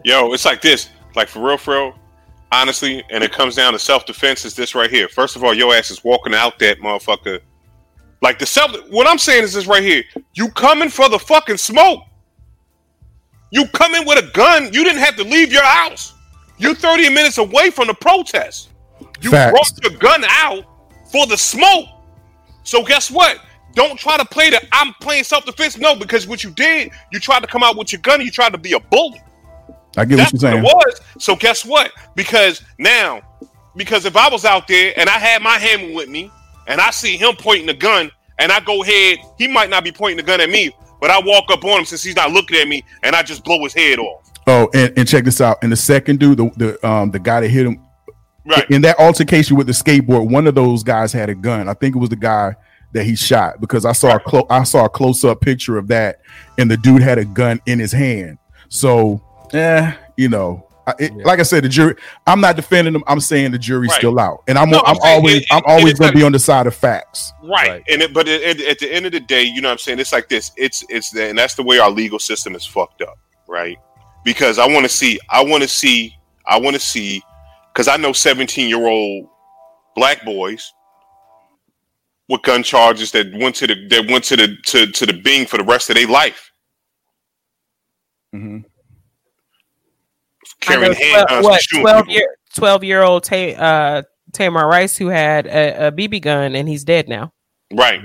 Yo, it's like this. Like for real, for real. Honestly, and it comes down to self defense. Is this right here? First of all, your ass is walking out that motherfucker. Like the self. What I'm saying is this right here. You coming for the fucking smoke? You coming with a gun? You didn't have to leave your house. You're 30 minutes away from the protest. You Facts. brought your gun out for the smoke. So guess what? Don't try to play the I'm playing self defense. No, because what you did, you tried to come out with your gun. and You tried to be a bully. I get That's what you're saying. what it was. So guess what? Because now, because if I was out there and I had my hammer with me and I see him pointing the gun and I go ahead, he might not be pointing the gun at me, but I walk up on him since he's not looking at me and I just blow his head off. Oh, and, and check this out. And the second dude, the, the um the guy that hit him Right. in that altercation with the skateboard, one of those guys had a gun. I think it was the guy that he shot because I saw a clo- I saw a close up picture of that, and the dude had a gun in his hand. So, eh, you know, I, it, Yeah. like I said, the jury. I'm not defending them. I'm saying the jury's Right. still out, and I'm No, I'm, I'm always it- I'm always going to be on the side of facts. Right. Right. And it, but at, at- at the end of the day, you know what I'm saying? It's like this. It's it's the, and that's the way our legal system is fucked up, right? Because I want to see I want to see I want to see cuz I know 17-year-old black boys with gun charges that went to the that went to the to, to the Bing for the rest of their life. Mhm. Carrying I know handguns what 12 year, 12 year old Ta- uh, Tamir Rice who had a, a BB gun and he's dead now, Right.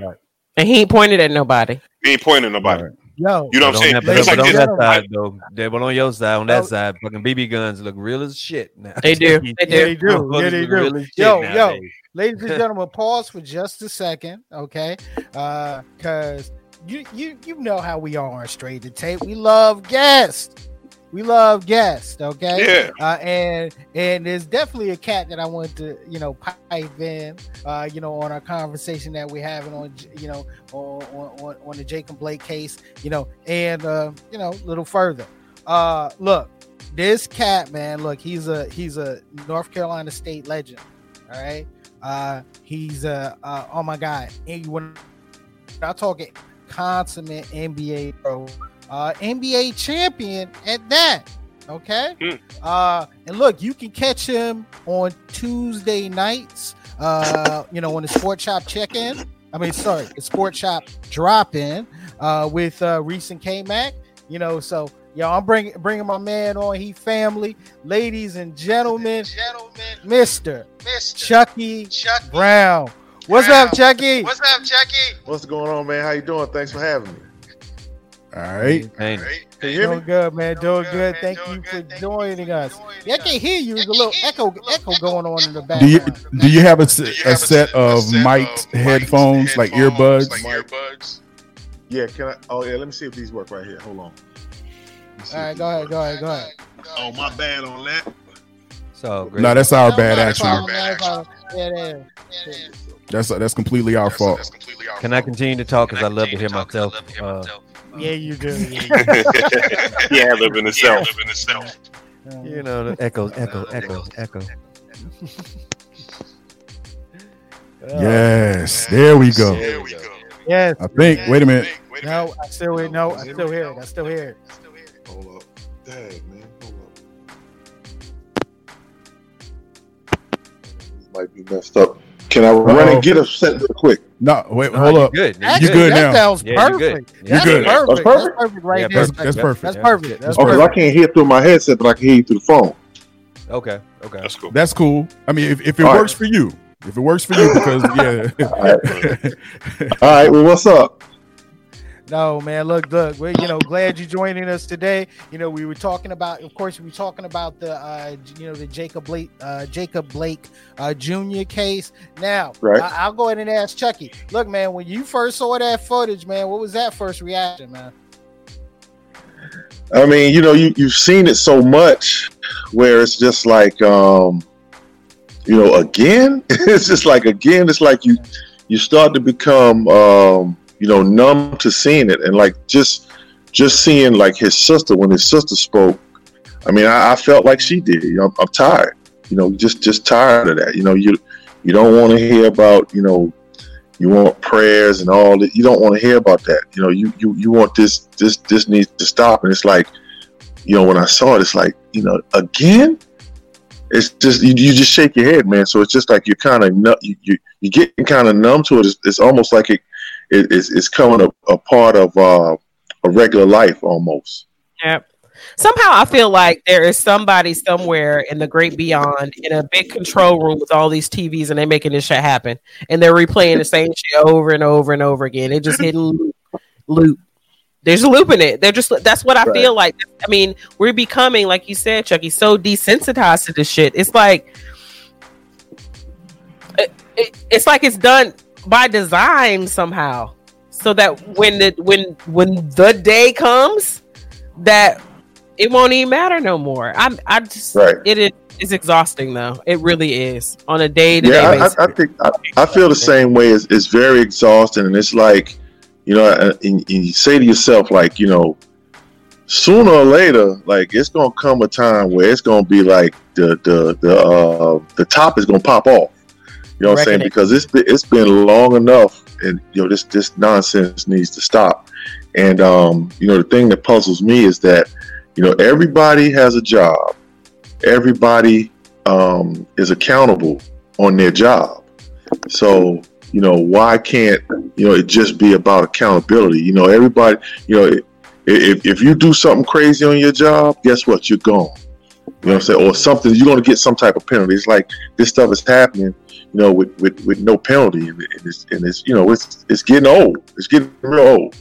and he ain't pointed at nobody. He ain't pointing at nobody. Right. Yo, You know what I'm saying? that, It's but like on this. that side though, yeah, but on your side, on Yo. that side, fucking BB guns look real as shit now. They do. They Yeah, they do. do. Yeah, they do. real as shit Yo, yo, ladies and gentlemen, pause for just a second, okay? Uh, cause you you you know how we are on straight to tape. We love guests. We love guests, okay? Yeah. Uh, and and there's definitely a cat that I want to you know pipe in, uh, you know, on our conversation that we're having on you know on on, on the Jacob Blake case, you know, and uh, you know a little further. Uh, look, this cat man, look, he's a he's a North Carolina state legend. All right, uh, he's uh, uh oh my god, and when I talk consummate NBA pro, uh, NBA champion at that. Okay. Hmm. Uh, and look, you can catch him on Tuesday nights. Uh, you know, on the Sports Shop check-in. I mean, sorry, the Sports Shop drop-in uh, with uh, Reese and K Mac. You know, so yo, I'm bringing bringing my man on. He family, ladies and gentlemen, Mister Chucky Brown. What's up, Chucky? What's up, Chucky? What's going on, man? How you doing? Thanks for having me. All right. Hey, Can you Doing good, man. Doing good. Thank you for joining us. Yeah, I can hear you. There's a little echo echo going on in the Do you background. do you have a, a set of mic'd headphones like earbuds? earbuds. Yeah, can I? Oh, yeah. Let me see if these work right here. Hold on. Let me see All right, go ahead, go ahead, go ahead. Oh, my bad on that. so great. No, that's our bad No, no actually. problem, no problem. Yeah, yeah, yeah. That's that's completely our fault. Can I continue to talk? Because I love to hear myself. Yeah, you do. Yeah, yeah, live in itself. you do. you know, the echoes, echo, echo, echo. Yes, there we go. There we go. Yes. I think. Wait a minute. No, I still hear. No, I still hear it. I still hear it. Hold up. Dang, man. Hold up. Might be messed up. Can I run Uh-oh. and oh. get a set real quick? No, wait, No, hold up. Good. You're good that now. That sounds Yeah, you're good. perfect. You're That's good. perfect. That's That's perfect? perfect right Yeah, there. That's, that's perfect. That's perfect. That's Oh, because I can't hear through my headset, but I can hear you through the phone. Okay. Okay. That's cool. That's cool. I mean, if, if it All right. works for you, if it works for you, because yeah, All right. All right. Well, what's up? No, man. Look, look. We're you know glad you're joining us today. You know we were talking about, of course, we were talking about the uh, you know the Jacob Blake uh, Jacob Blake uh, Jr. case. Now, Right. I- I'll go ahead and ask Chucky. Look, man, when you first saw that footage, man, what was that first reaction, man? I mean, you know, you, you've seen it so much where it's just like, um, you know, again, it's just like, again, it's like you, you start to become, um, you know, numb to seeing it. And like, just, just seeing like his sister, when his sister spoke, I mean, I, I felt like she did, you know, I'm, I'm tired, you know, just, just tired of that. You know, you, you don't want to hear about, you know, you want prayers and all that. You don't want to hear about that. You know, you you you want this this this needs to stop. And it's like, you know, when I saw it, it's like, you know, again. It's just you, you just shake your head, man. So it's just like you're kind of you you you getting kind of numb to it. It's, it's almost like it, it it's, it's coming a, a part of uh, a regular life almost. Yep. Somehow I feel like there is somebody somewhere in the great beyond in a big control room with all these TVs and they're making this shit happen. And they're replaying the same shit over and over and over again. They just hitting loop. loop. They're just looping it. They're just that's what I Right. feel like. I mean, we're becoming, like you said, Chucky, so desensitized to this shit. It's like it, it- it's like it's done by design somehow. So that when the when when the day comes that it won't even matter no more. I'm I just Right. it is it's exhausting though. It really is on a day to day I, basis. I, I think I, I feel the same way. It's, it's very exhausting, and it's like, you know, and, and you say to yourself, like, you know, sooner or later, like it's gonna come a time where it's gonna be like the the the uh, the top is gonna pop off. You know what I'm saying? Because it's been, it's been long enough, and you know this this nonsense needs to stop. And um, you know, the thing that puzzles me is that you know everybody has a job, everybody um, is accountable on their job. So, you know, why can't, you know, it just be about accountability? You know, everybody, you know, if, if you do something crazy on your job, guess what? You're gone. You know what I'm saying? Or something, you're going to get some type of penalty. It's like this stuff is happening, you know, with, with, with no penalty. And it's, and it's, you know, it's, it's getting old. It's getting real old.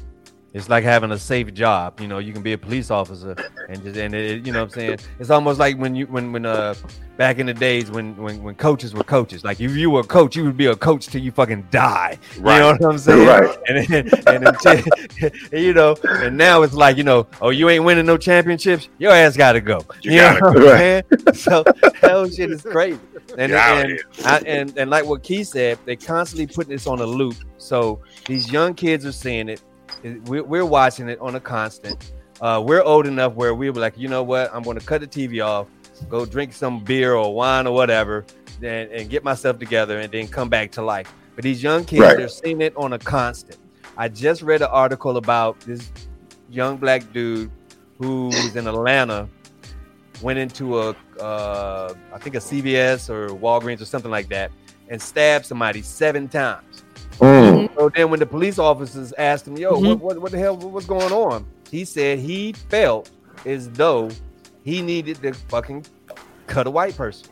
It's like having a safe job. You know, you can be a police officer and just and it, you know what I'm saying. It's almost like when you when when uh back in the days when when when coaches were coaches. Like if you were a coach, you would be a coach till you fucking die. Right. You know what I'm saying? Right. And then, and then you know, and now it's like you know, oh, you ain't winning no championships. Your ass got to go. You know gotta what go. So hell shit is crazy. And and. I, and and like what Key said, they constantly putting this on a loop. So these young kids are seeing it. We're, we're watching it on a constant. Uh, we're old enough where we're like, you know what? I'm going to cut the TV off, go drink some beer or wine or whatever, and, and get myself together, and then come back to life. But these young kids, Right. they're seeing it on a constant. I just read an article about this young black dude who was in Atlanta, went into a, uh, I think a CVS or Walgreens or something like that, and stabbed somebody seven times. Mm. So then, when the police officers asked him, "Yo, Mhm. what, what, what the hell? was going on?" He said he felt as though he needed to fucking cut a white person.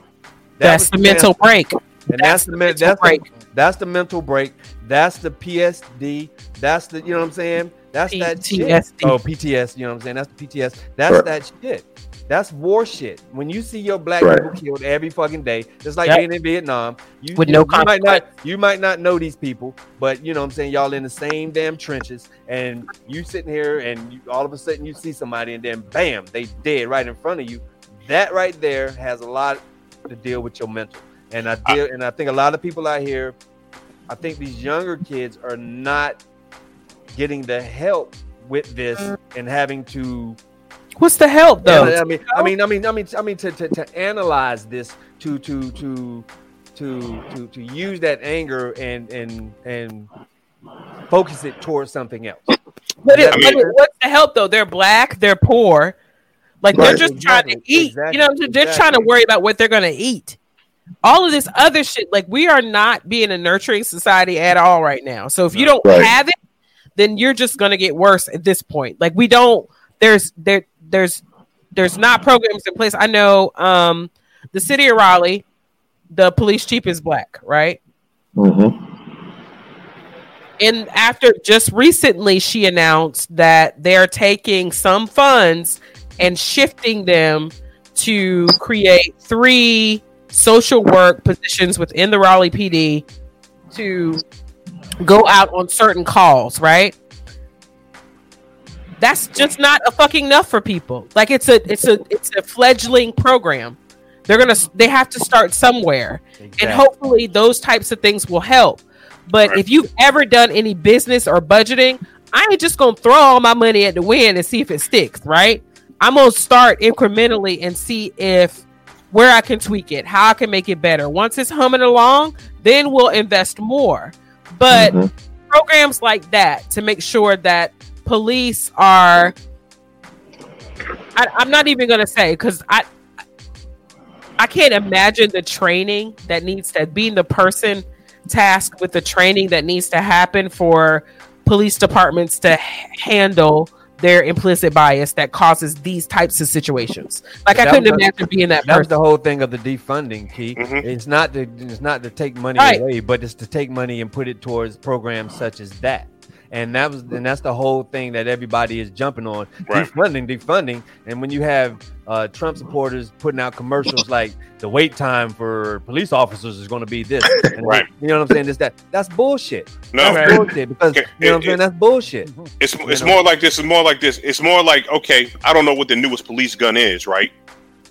That That's was the mental break. and that's that's, the the mental that's break. the, that's the mental break. That's the PSD. That's the you know what I'm saying. That's that shit. Oh, PTS. You know what I'm saying. That's the PTS. That's Right. that shit. That's war shit. When you see your black Right. people killed every fucking day, just like Yep. being in Vietnam, you, With you, no you might not you might not know these people, but you know what I'm saying. Y'all in the same damn trenches, and you sitting here, and you, all of a sudden you see somebody, and then bam, they dead right in front of you. That right there has a lot to deal with your mental. And I deal, and I think a lot of people out here, I think these younger kids are not getting the help with this and having to. What's the help though? I mean, I mean, I mean, I mean, I mean, to, to, to analyze this, to to to to to to use that anger and and and focus it towards something else. But, it, I mean- it- what's the help though? They're black, they're poor, like they're Right. just trying to eat. exactly, you know, they're trying to worry about what they're gonna eat. All of this other shit, like we are not being a nurturing society at all right now. So if you don't Right. have it, then you're just gonna get worse at this point. Like we don't. There's there there's there's not programs in place. I know um the city of Raleigh, the police chief is black, right? hmm and after just recently she announced that they're taking some funds and shifting them to create three social work positions within the Raleigh PD to go out on certain calls, right? That's just not a fucking enough for people. Like it's a it's a it's a fledgling program. They're gonna they have to start somewhere and hopefully those types of things will help. But Right. if you've ever done any business or budgeting, I ain't just gonna throw all my money at the wind and see if it sticks, right? I'm gonna start incrementally and see if where I can tweak it, how I can make it better. Once it's humming along, then we'll invest more. But Mhm. programs like that to make sure that police are I, I'm not even gonna say because I I can't imagine the training that needs to being the person tasked with the training that needs to happen for police departments to h- handle their implicit bias that causes these types of situations. Like I couldn't was- imagine being that That was the whole thing of the defunding, Key. Mhm. It's not to it's not to take money Right. away, but it's to take money and put it towards programs such as that. And that was and that's the whole thing that everybody is jumping on. Right. Defunding, defunding. And when you have uh, Trump supporters putting out commercials like the wait time for police officers is going to be this, Right. You know what I'm saying? This that that's bullshit. No, That's bullshit because you know what I'm It- saying. That's bullshit. It's it's know? more like this. It's more like this. It's more like okay, I don't know what the newest police gun is, right?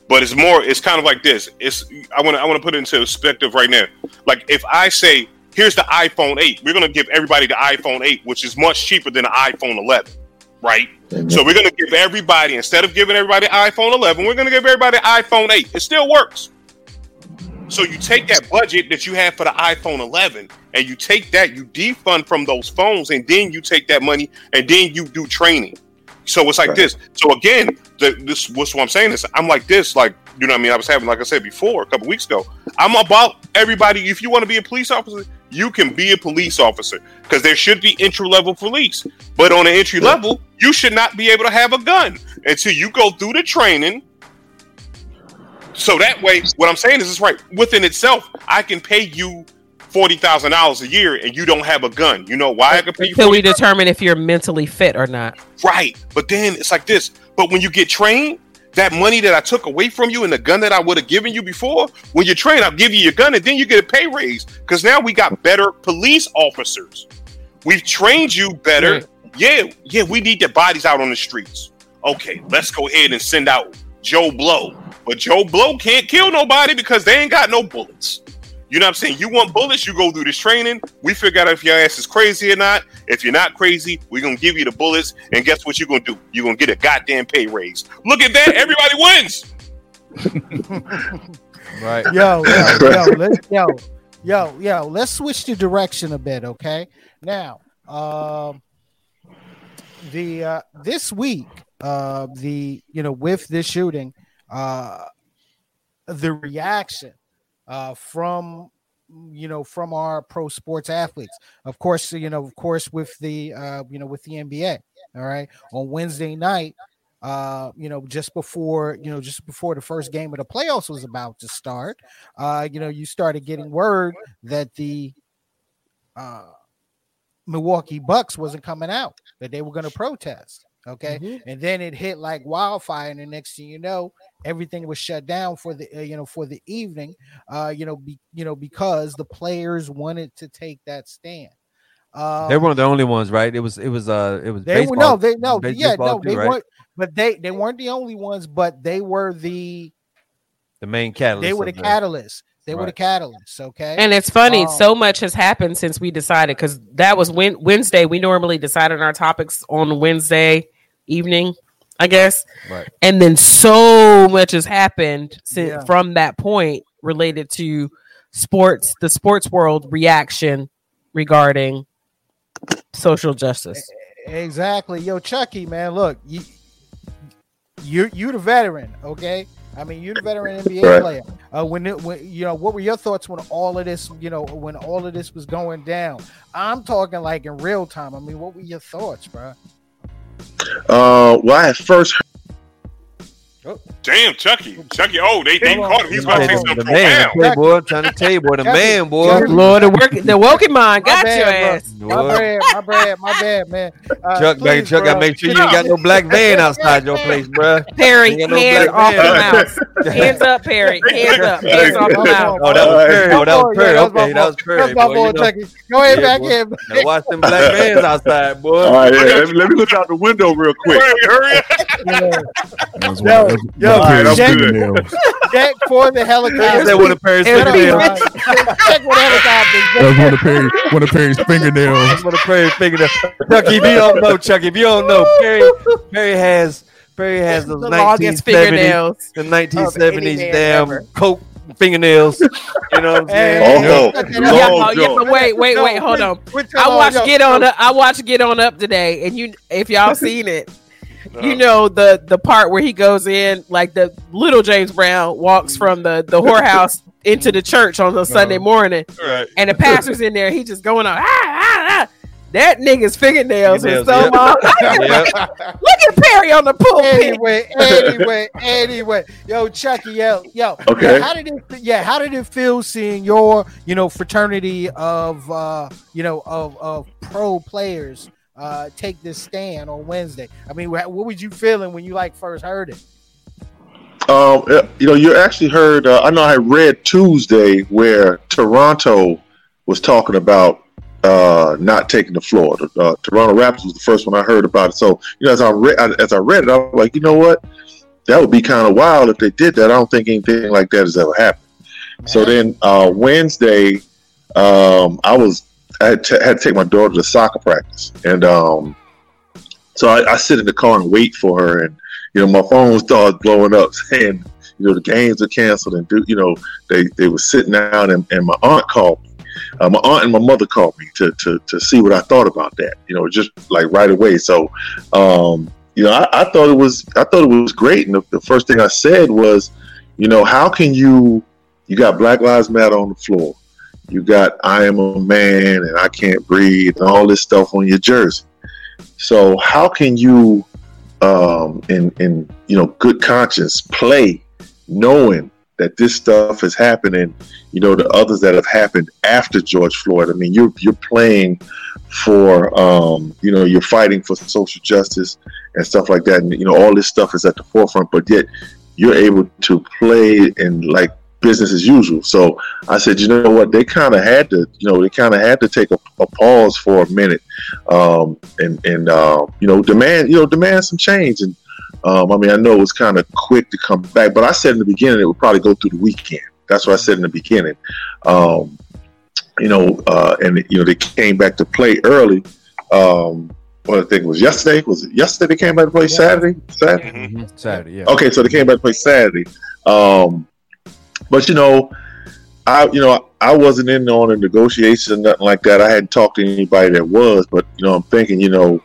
But it's more. It's kind of like this. It's I want to I want to put it into perspective right now. Like if I say here's the iPhone 8, we're gonna give everybody the iPhone 8, which is much cheaper than the iPhone 11, right? So we're gonna give everybody instead of giving everybody iPhone 11, we're gonna give everybody iPhone 8. It still works. So you take that budget that you have for the iPhone 11 and you take that, you defund from those phones, and then you take that money and then you do training. So it's like Right. this. So again, the, this what's what I'm saying is I'm like this, like you know what I mean. I was having, like I said before, a couple weeks ago. I'm about everybody. If you want to be a police officer, you can be a police officer because there should be entry level police. But on an entry level, you should not be able to have a gun until you go through the training. So that way, what I'm saying is, it's right within itself. I can pay you forty thousand dollars a year, and you don't have a gun. You know why I can pay you? Until we determine if you're mentally fit or not. Right. But then it's like this. But when you get trained, that money that I took away from you and the gun that I would have given you before, when you're trained, I'll give you your gun and then you get a pay raise. Because now we got better police officers. We've trained you better. Right. Yeah, yeah, we need the bodies out on the streets. Okay, let's go ahead and send out Joe Blow. But Joe Blow can't kill nobody because they ain't got no bullets. You know what I'm saying? You want bullets, you go through this training. We figure out if your ass is crazy or not. If you're not crazy, we're gonna give you the bullets, and guess what you're gonna do? You're gonna get a goddamn pay raise. Look at that, everybody wins. Right. yo, yo, yo, let's, yo, yo, yo, let's switch the direction a bit, okay? Now, Um, the uh, this week, uh, the you know with this shooting, uh, the reaction uh, from you know from our pro sports athletes, of course, you know, of course, with the uh, you know with the NBA. All right, on Wednesday night, uh, you know, just before, you know, just before the first game of the playoffs was about to start, uh, you know, you started getting word that the uh Milwaukee Bucks wasn't coming out, that they were going to protest. Okay. Mm-hmm. And then it hit like wildfire. And the next thing you know, everything was shut down for the, uh, you know, for the evening, uh, you know, be, you know, because the players wanted to take that stand. Um, they were one of the only ones, right? It was it was uh it was they were no, they no, base- yeah, baseball no, too, they right? weren't, but they they weren't the only ones, but they were the the main catalyst. they were the of the- catalysts. They were the Right. catalysts. Okay, And it's funny, Um, so much has happened since we decided because that was when Wednesday. We normally decided our topics on Wednesday evening, I guess. Right. And then so much has happened since Yeah. from that point related to sports, the sports world reaction regarding social justice. exactly. Yo, Chucky, man, look, you you you the veteran, okay? I mean, you're the veteran NBA Right. player. Uh, when, it, when you know, what were your thoughts when all of this, you know, when all of this was going down? I'm talking like in real time. I mean, what were your thoughts, bro? Uh, well, I had first Damn, Chucky. Chucky. Oh, they, they caught him. He's about to say the, something man, profound. I boy, I'm trying to tell you, boy, the man, boy. Lord, the work, the woken mind got bad, your bro. ass. My Boy. bad, my bad, my bad, man. Uh, Chuck, baby, please, Chuck, bro. gotta make sure you ain't got no black van outside your place, bruh. Perry, Ain't got no hands black off the man. mouse. Hands up, Perry. Hands up. Hands off the mouse. Oh, that was Perry. Oh, that was Oh, yeah, Perry. that was my Okay, that was boy. Perry. That's my boy. boy, You know, Chucky. Go ahead, Yeah, back boy. in. gotta watch them black vans outside, boy. All right, yeah, let, me, let me look out the window real quick. Hurry, hurry up. That's Yo, one of- yo, that's one of I'm Perry's good. fingernails. Check for the Is helicopter. that one of Perry's fingernails? Check for the helicopter. That's one of Perry, one of Perry's fingernails. That's one of Perry's fingernails. Chucky, if you don't know, Chucky, if you don't know, Perry, Perry has Perry has those The 1970s, fingernails. the 1970s damn ever. coke fingernails. You know what I'm saying? Oh, hey, long Yeah, oh, yeah, but wait, wait, wait, hold on. I yo, watched Get On Up. I watched Get On Up today, and you, if y'all seen it, Uh-huh. you know the the part where he goes in, like the little James Brown walks from the the whorehouse into the church on the Sunday Uh-huh. morning, Right. and the pastor's in there. He just going on. Ah, ah, ah. That nigga's fingernails was Fingernails, so yeah. long. Yeah. Look at Perry on the pool. Anyway, anyway, anyway, yo, Chucky, yo, yo, Okay. yeah, how did it? Yeah, how did it feel seeing your, you know, fraternity of, uh, you know, of of pro players uh take this stand on Wednesday? I mean, what was you feeling when you like first heard it? Um, uh, you know, you actually heard. Uh, I know I read Tuesday where Toronto was talking about uh, not taking the floor. Uh, Toronto Raptors was the first one I heard about it. So, you know, as I read, as I read it, I was like, you know what, that would be kind of wild if they did that. I don't think anything like that has ever happened. So then uh, Wednesday, um, I was I had, to had to take my daughter to soccer practice, and um, so I, I sit in the car and wait for her, and you know my phone starts blowing up saying you know the games are canceled, and do you know they they were sitting down, and, and my aunt called me. Uh, my aunt and my mother called me to, to to see what I thought about that. You know, just like right away. So, um, you know, I, I thought it was I thought it was great, and the, the first thing I said was, you know, how can you you got Black Lives Matter on the floor. You got I am a man and I can't breathe and all this stuff on your jersey. So how can you um in in you know good conscience play knowing that this stuff is happening, you know, the others that have happened after George Floyd. I mean, you're you're playing for um, you know, you're fighting for social justice and stuff like that. And you know, all this stuff is at the forefront, but yet you're able to play and like business as usual. So I said, you know what, they kind of had to, you know, they kind of had to take a, a pause for a minute, um, and and uh, you know, demand, you know, demand some change. And um, I mean, I know it was kind of quick to come back, but I said in the beginning it would probably go through the weekend. That's what I said in the beginning. Um, you know, uh, and you know, they came back to play early. Um, what I think it was yesterday. Was it yesterday they came back to play Saturday? Saturday. Mhm. Saturday, yeah. Okay, so they came back to play Saturday. Um, but you know, I, you know, I wasn't in on a negotiation or nothing like that. I hadn't talked to anybody that was, but you know, I'm thinking, you know,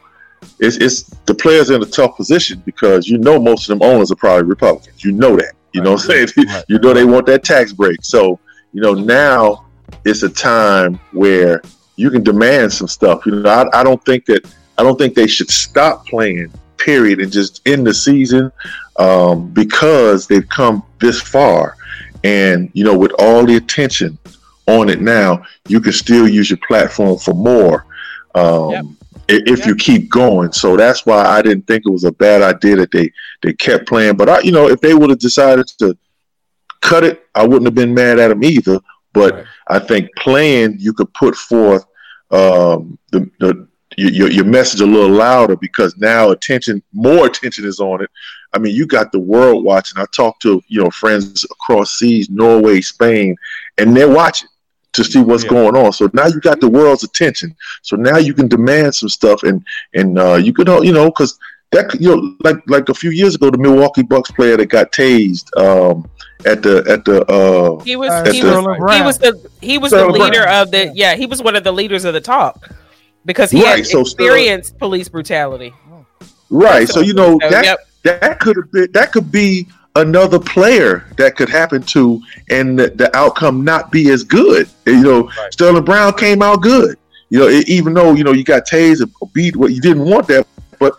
it's it's the players in a tough position because you know most of them owners are probably Republicans. You know that. You know what I'm saying? Right. you know they want that tax break. So, you know, now it's a time where you can demand some stuff. You know, I, I don't think that I don't think they should stop playing, period, and just end the season um, because they've come this far. And, you know, with all the attention on it now, you can still use your platform for more. Um, Yep. If you keep going, so that's why I didn't think it was a bad idea that they they kept playing. But I, you know, if they would have decided to cut it, I wouldn't have been mad at them either. But Right. I think playing, you could put forth um, the, the your, your message a little louder because now attention, more attention is on it. I mean, you got the world watching. I talked to you know friends across seas, Norway, Spain, and they're watching to see what's Yeah. going on. So now you got the world's attention. So now you can demand some stuff, and and uh, you could you know because that you know like like a few years ago, the Milwaukee Bucks player that got tased um, at the at the uh, He was he the- was he was the he was the leader Brown. of the yeah he was one of the leaders of the talk because he Right, had so Sterling- experienced police brutality. right. So you know So, that yep. That could have been that could be another player that could happen to and the, the outcome not be as good. You know sterling brown came out good. You know e- even though you know you got tased or beat what you didn't want that but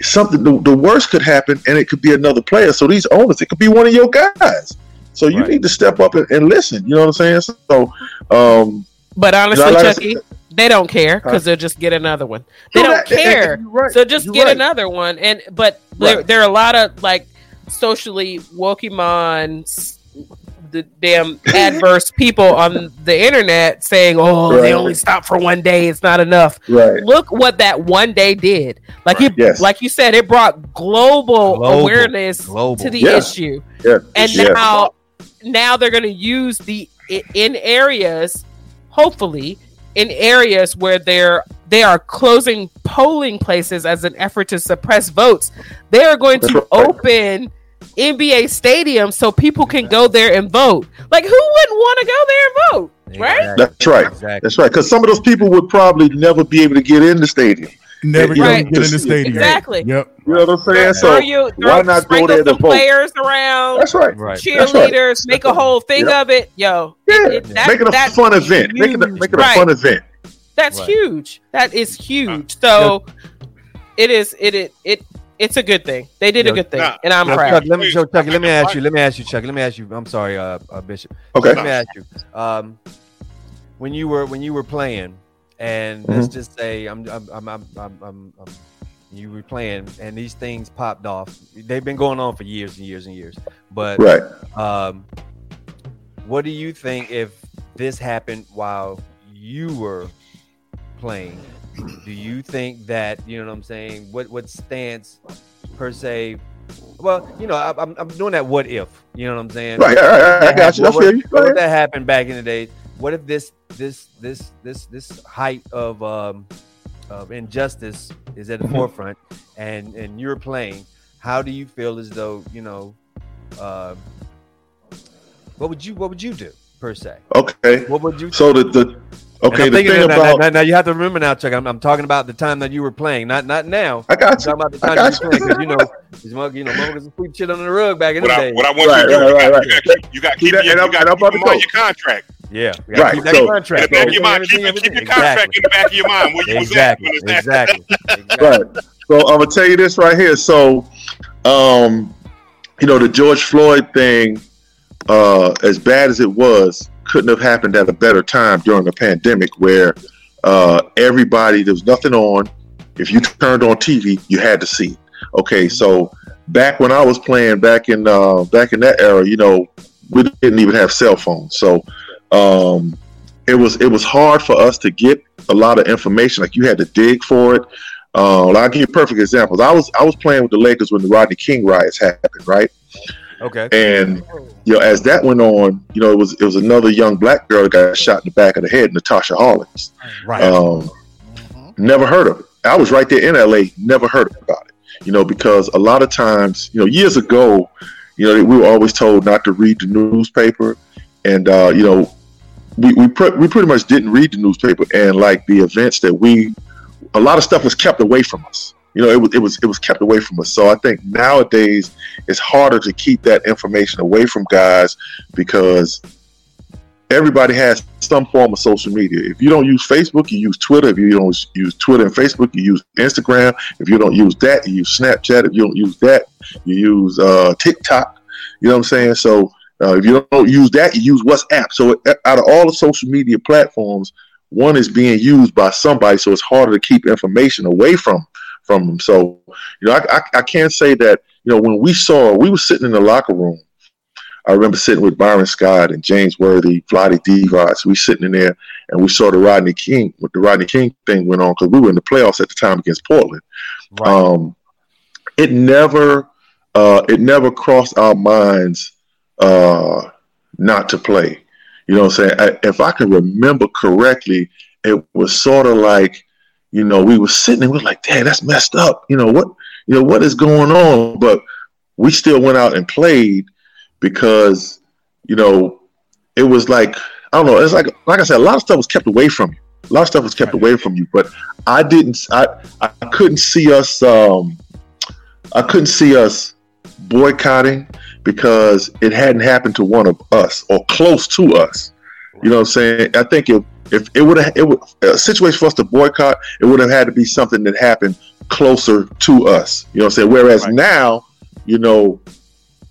something the, the worst could happen and it could be another player. So these owners it could be one of your guys. So you Right. need to step up and, and listen. You know what i'm saying? So um But honestly, like I Chucky, they don't care because they'll just get another one. They No, don't that- and- and care, you're right. so just You're get right. another one. And but there, Right. there are a lot of like socially Pokemon, the damn adverse people on the internet saying, "Oh, they only stop for one day. It's not enough." right Look what that one day did. Like you, Yes. like you said, it brought global, Global. awareness Global. to the Yeah. issue yeah and yeah. now now they're going to use the in areas hopefully in areas where they're they are closing polling places as an effort to suppress votes they are going to open nba stadiums so people can go there and vote. Like who wouldn't want to go there and vote right? Exactly. that's right. Exactly. that's right. Because some of those people would probably never be able to get in the stadium Never You gonna get in the stadium. Exactly. Yep. you know what i'm saying throw so you throw, why not go sprinkle there to some vote players around that's right Right. That's right. cheerleaders make a whole thing Yep. of it yo Yeah, it- that- make it a that's fun event. Make it a, make it a Right. fun event. That's Right. huge. That is huge. So it is. It it it. It's a good thing. They did a good thing, Nah. and I'm Now, proud. Chuck, let me, so, Chucky, let me ask you. Let me ask you, Chucky. Let me ask you. I'm sorry, uh, uh Bishop. Okay. Let me ask you. Um, when you were when you were playing, and Mm-hmm. let's just say I'm I'm I'm I'm, I'm, I'm, you were playing, and these things popped off. They've been going on for years and years and years. But Right. um, what do you think if this happened while you were playing? Do you think that you know what I'm saying? What what stance per se? Well, you know, I, I'm I'm doing that. What if? You know what I'm saying? Right. Right, right, I got you. I What, feel you. what, what that happened back in the day? What if this this this this this height of um of injustice is at the Mhm. forefront, and and you're playing? How do you feel as though you know? Um, what would you What would you do per se? Okay. What would you? So the the okay the thing now, now- about now, now you have to remember now, Chuck. I'm, I'm talking about the time that you were playing, not not now. I I'm got talking about the I time got you were playing because you know, these mother- you know, motherfuckers would sweep shit under the rug back in What the I, day. what I want Right, you to do, right, you right, got, right. you got, to keep- you got to See keep, that- your, and you I'm- got and to I'm keep about in to mind go. your contract. Yeah, we gotta Right, keep that so- contract. In the back of your mind, Everything, keep, keep your everything. contract in the back of your mind where you was at. Exactly, exactly, exactly. right. So I'm gonna tell you this right here. So, um, you know, the George Floyd thing, uh, as bad as it was, couldn't have happened at a better time during the pandemic, where uh, everybody there was nothing on. If you turned on TV, you had to see. Okay, so back when I was playing, back in uh, back in that era, you know, we didn't even have cell phones, so um, it was it was hard for us to get a lot of information. Like you had to dig for it. Uh, I'll give you perfect examples. I was I was playing with the Lakers when the Rodney King riots happened, right? Okay. And you know, as that went on, you know, it was it was another young black girl that got shot in the back of the head, Latasha Harlins. Right. Um, Mhm. never heard of it. I was right there in LA, never heard about it. You know, because a lot of times, you know, years ago, you know, we were always told not to read the newspaper, and uh, you know, we we, pre- we pretty much didn't read the newspaper, and like the events that we, a lot of stuff was kept away from us. You know, it was it was it was kept away from us. So I think nowadays it's harder to keep that information away from guys because everybody has some form of social media. If you don't use Facebook, you use Twitter. If you don't use Twitter and Facebook, you use Instagram. If you don't use that, you use Snapchat. If you don't use that, you use uh, TikTok. You know what I'm saying? So uh, if you don't use that, you use WhatsApp. So out of all the social media platforms, one is being used by somebody, so it's harder to keep information away from from them. So you know, I, I, I can't say that you know when we saw we were sitting in the locker room. I remember sitting with Byron Scott and James Worthy, Vlade Divac. We sitting in there and we saw the Rodney King, what the Rodney King thing went on because we were in the playoffs at the time against Portland. Right. Um, it never, uh, it never crossed our minds uh, not to play. You know what I'm saying? I, if I can remember correctly, it was sort of like, you know, we were sitting and we are like, damn, that's messed up. You know, what, you know, what is going on? But we still went out and played because, you know, it was like, I don't know, it's like, like I said, a lot of stuff was kept away from you. A lot of stuff was kept away from you, but I didn't, I, I couldn't see us, um, I couldn't see us boycotting because it hadn't happened to one of us or close to us. You know what I'm saying? I think if if it would have it would a situation for us to boycott, it would have had to be something that happened closer to us. You know what I'm saying? Whereas right. now, you know,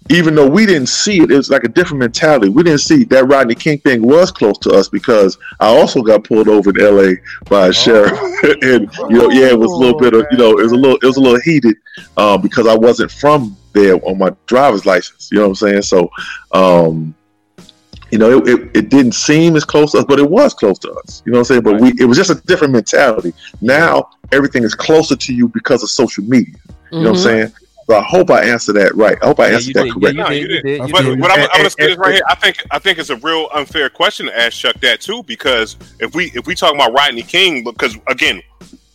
even though we didn't see it, it was like a different mentality. We didn't see that Rodney King thing was close to us because I also got pulled over in L.A. by a oh. sheriff, and you know, yeah, it was a little bit of you know, it was a little, it was a little heated uh, because I wasn't from there on my driver's license. You know what I'm saying? So, um, you know, it, it, it, didn't seem as close to us, but it was close to us. You know what I'm saying? But we, it was just a different mentality. Now everything is closer to you because of social media. You mm-hmm. know what I'm mm-hmm. saying? So I hope I answered that right. I hope I answered that correctly. Yeah, you did. but, but I'm, I'm gonna say this right here. I think I think it's a real unfair question to ask Chuck that too, because if we if we talk about Rodney King, because again,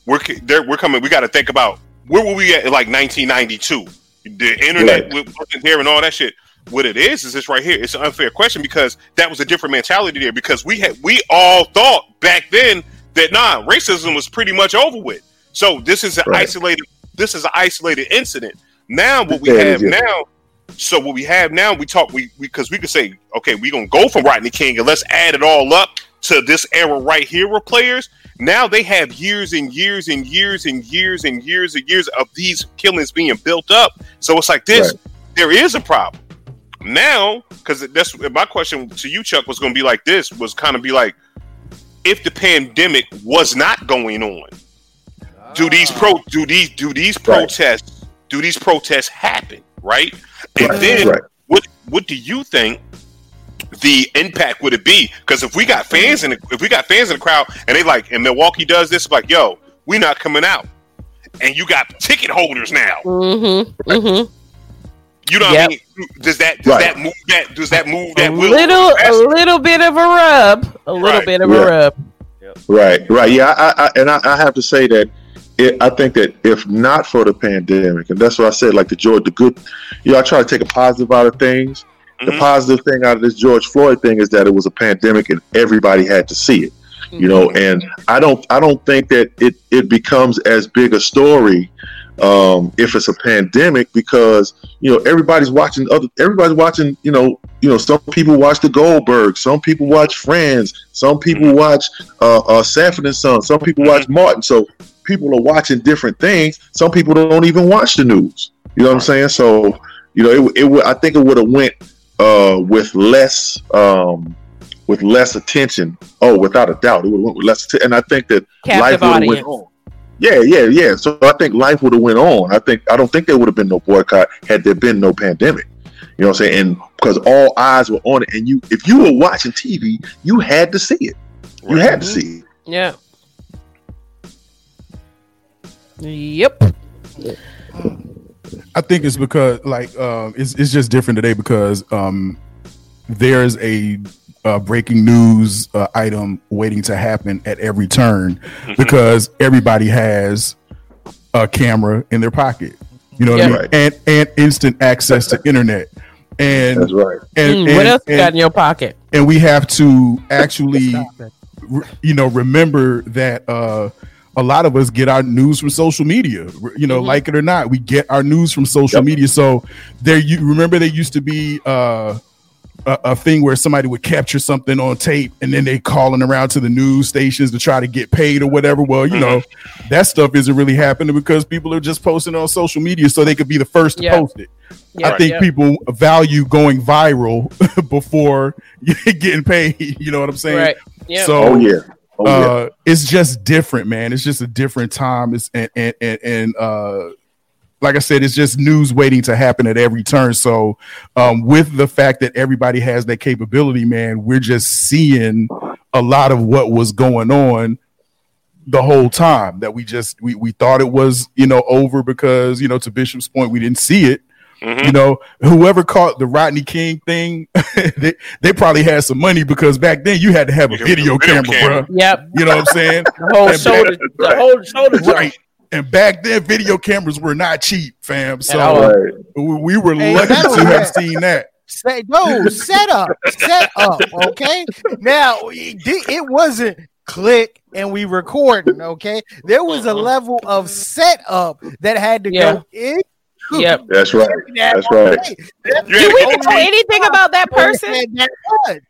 we're there, we're coming. We got to think about where were we at in like 1992? The internet right. wasn't there and all that shit. What it is is this right here. It's an unfair question because that was a different mentality there. Because we had we all thought back then that nah, racism was pretty much over with. So this is an right. isolated. This is an isolated incident. Now what we have now, so what we have now, we talk we because we, we could say, okay, we're gonna go from Rodney King and let's add it all up to this era right here with players. Now they have years and years and years and years and years and years of these killings being built up. So it's like this, right. there is a problem. Now, because that's my question to you, Chuck, was going to be like this was kind of be like, if the pandemic was not going on, do these pro ah. do these do these protests do these protests happen, right? And right, then right. what what do you think the impact would it be? Because if we got fans in the, if we got fans in the crowd and they like and Milwaukee does this, like, yo, we not coming out. And you got ticket holders now. Mm-hmm. Mm-hmm. You know yep. what I mean? Does that does right. that move that does that move that a little a little bit of a rub, a little right. bit of yeah. a rub. Right, right, yeah, I, I, and I, I, have to say that it, I think that if not for the pandemic, and that's what I said, like the George, the good, you know, I try to take a positive out of things. Mm-hmm. The positive thing out of this George Floyd thing is that it was a pandemic and everybody had to see it. You know, mm-hmm. and I don't, I don't think that it it becomes as big a story um, if it's a pandemic because you know everybody's watching other everybody's watching you know you know some people watch the Goldberg some people watch Friends some people mm-hmm. watch uh, uh Sanford and Son some people watch Martin so people are watching different things. Some people don't even watch the news. You know what I'm saying? So, you know, it, it I think it would have went uh, with less um, with less attention. Oh, without a doubt, it would went with less. Att- and I think that Captive life would have went on. Yeah, yeah, yeah. So I think life would have went on. I think I don't think there would have been no boycott had there been no pandemic. You know what I'm saying? And because all eyes were on it, and you, if you were watching TV, you had to see it. You right. had to see it. Yeah. Yep. I think it's because like um, it's it's just different today because um, there's a uh, breaking news uh, item waiting to happen at every turn mm-hmm. because everybody has a camera in their pocket. You know what yeah. I mean? And and instant access to internet. and That's right. and, Mm, and, what else you got in your pocket? and we have to actually re- you know remember that uh a lot of us get our news from social media you know Mhm. like it or not we get our news from social Yep. media so there you remember there used to be uh a, a thing where somebody would capture something on tape and then they calling around to the news stations to try to get paid or whatever well you know that stuff isn't really happening because people are just posting on social media so they could be the first to Yeah. post it Yeah, I think yeah. people value going viral before getting paid. You know what I'm saying? Right. Yeah. So Oh yeah. Oh yeah. uh, it's just different, man. It's just a different time. It's and and and, and uh, like I said, it's just news waiting to happen at every turn. So um, with the fact that everybody has that capability, man, we're just seeing a lot of what was going on the whole time that we just we, we thought it was you know over because you know to bishop's point we didn't see it Mhm. you know whoever caught the rodney king thing they, they probably had some money because back then you had to have a video, video camera, camera. bro Yep. you know what i'm saying The whole And shoulder. The whole shoulder. right and back then video cameras were not cheap fam so right. we, we were Hey, lucky to have right. seen that Say no, set up, set up. Okay. Now it, it wasn't click and we recording. Okay, there was a level of setup that had to Yeah. go in. Yep. That's right. That's right. You Do had we get the know anything about that person? Person.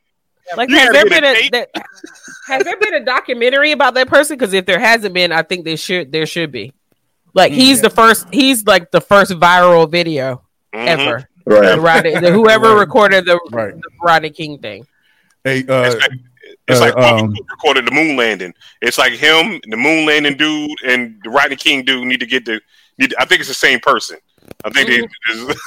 Like, You has there been a a that, has there been a documentary about that person? Because if there hasn't been, I think there should there should be. Like he's the first. He's like the first viral video Mhm. ever. Right. The Rodney, the, whoever Right. recorded the, Right. the Rodney King thing. hey uh It's like, it's uh, like um, recorded the moon landing. It's like him, the moon landing dude, and the Rodney King dude need to get the. Need, I think it's the same person. I think Mm-hmm. they.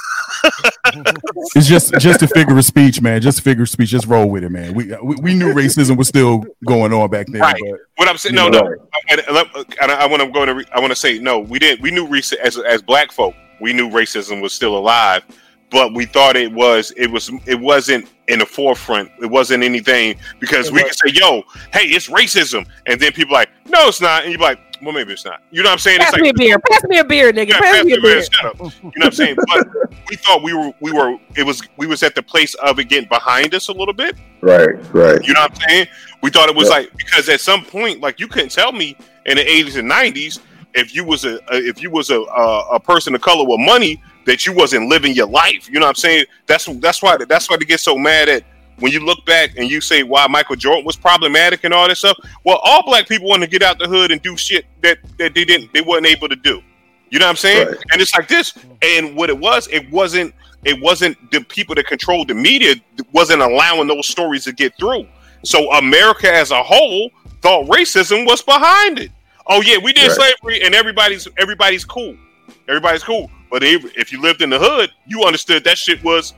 It's just just a figure of speech, man. Just a figure of speech. Just roll with it, man. We we, we knew racism was still going on back then. Right. But What I'm saying, no, know, no, and, and let- and I want to go to. I want to say, no, we didn't. We knew racism as as black folk. We knew racism was still alive, but we thought it was. It was. It wasn't in the forefront. It wasn't anything because It we was- could say, "Yo, hey, it's racism," and then people like, "No, it's not," and you're like, "Well, maybe it's not." You know what I'm saying? Pass it's me like a beer. Pass me a beer, nigga. Yeah, Pass me a beer. shut up. You know what I'm saying? But we thought we were we were it was we was at the place of it getting behind us a little bit. Right. Right. You know what I'm saying? We thought it was Yeah. like because at some point, like you couldn't tell me in the 80s and 90s if you was a, a if you was a, a a person of color with money that you wasn't living your life. You know what I'm saying? That's that's why that's why they get so mad at when you look back and you say why Michael Jordan was problematic and all this stuff. Well, all black people want to get out the hood and do shit that that they didn't they weren't able to do. You know what I'm saying? Right. And it's like this. And what it was, it wasn't it wasn't the people that controlled the media wasn't allowing those stories to get through. So America as a whole thought racism was behind it. Oh yeah, we did Right. slavery and everybody's everybody's cool. Everybody's cool. But if, if you lived in the hood, you understood that shit was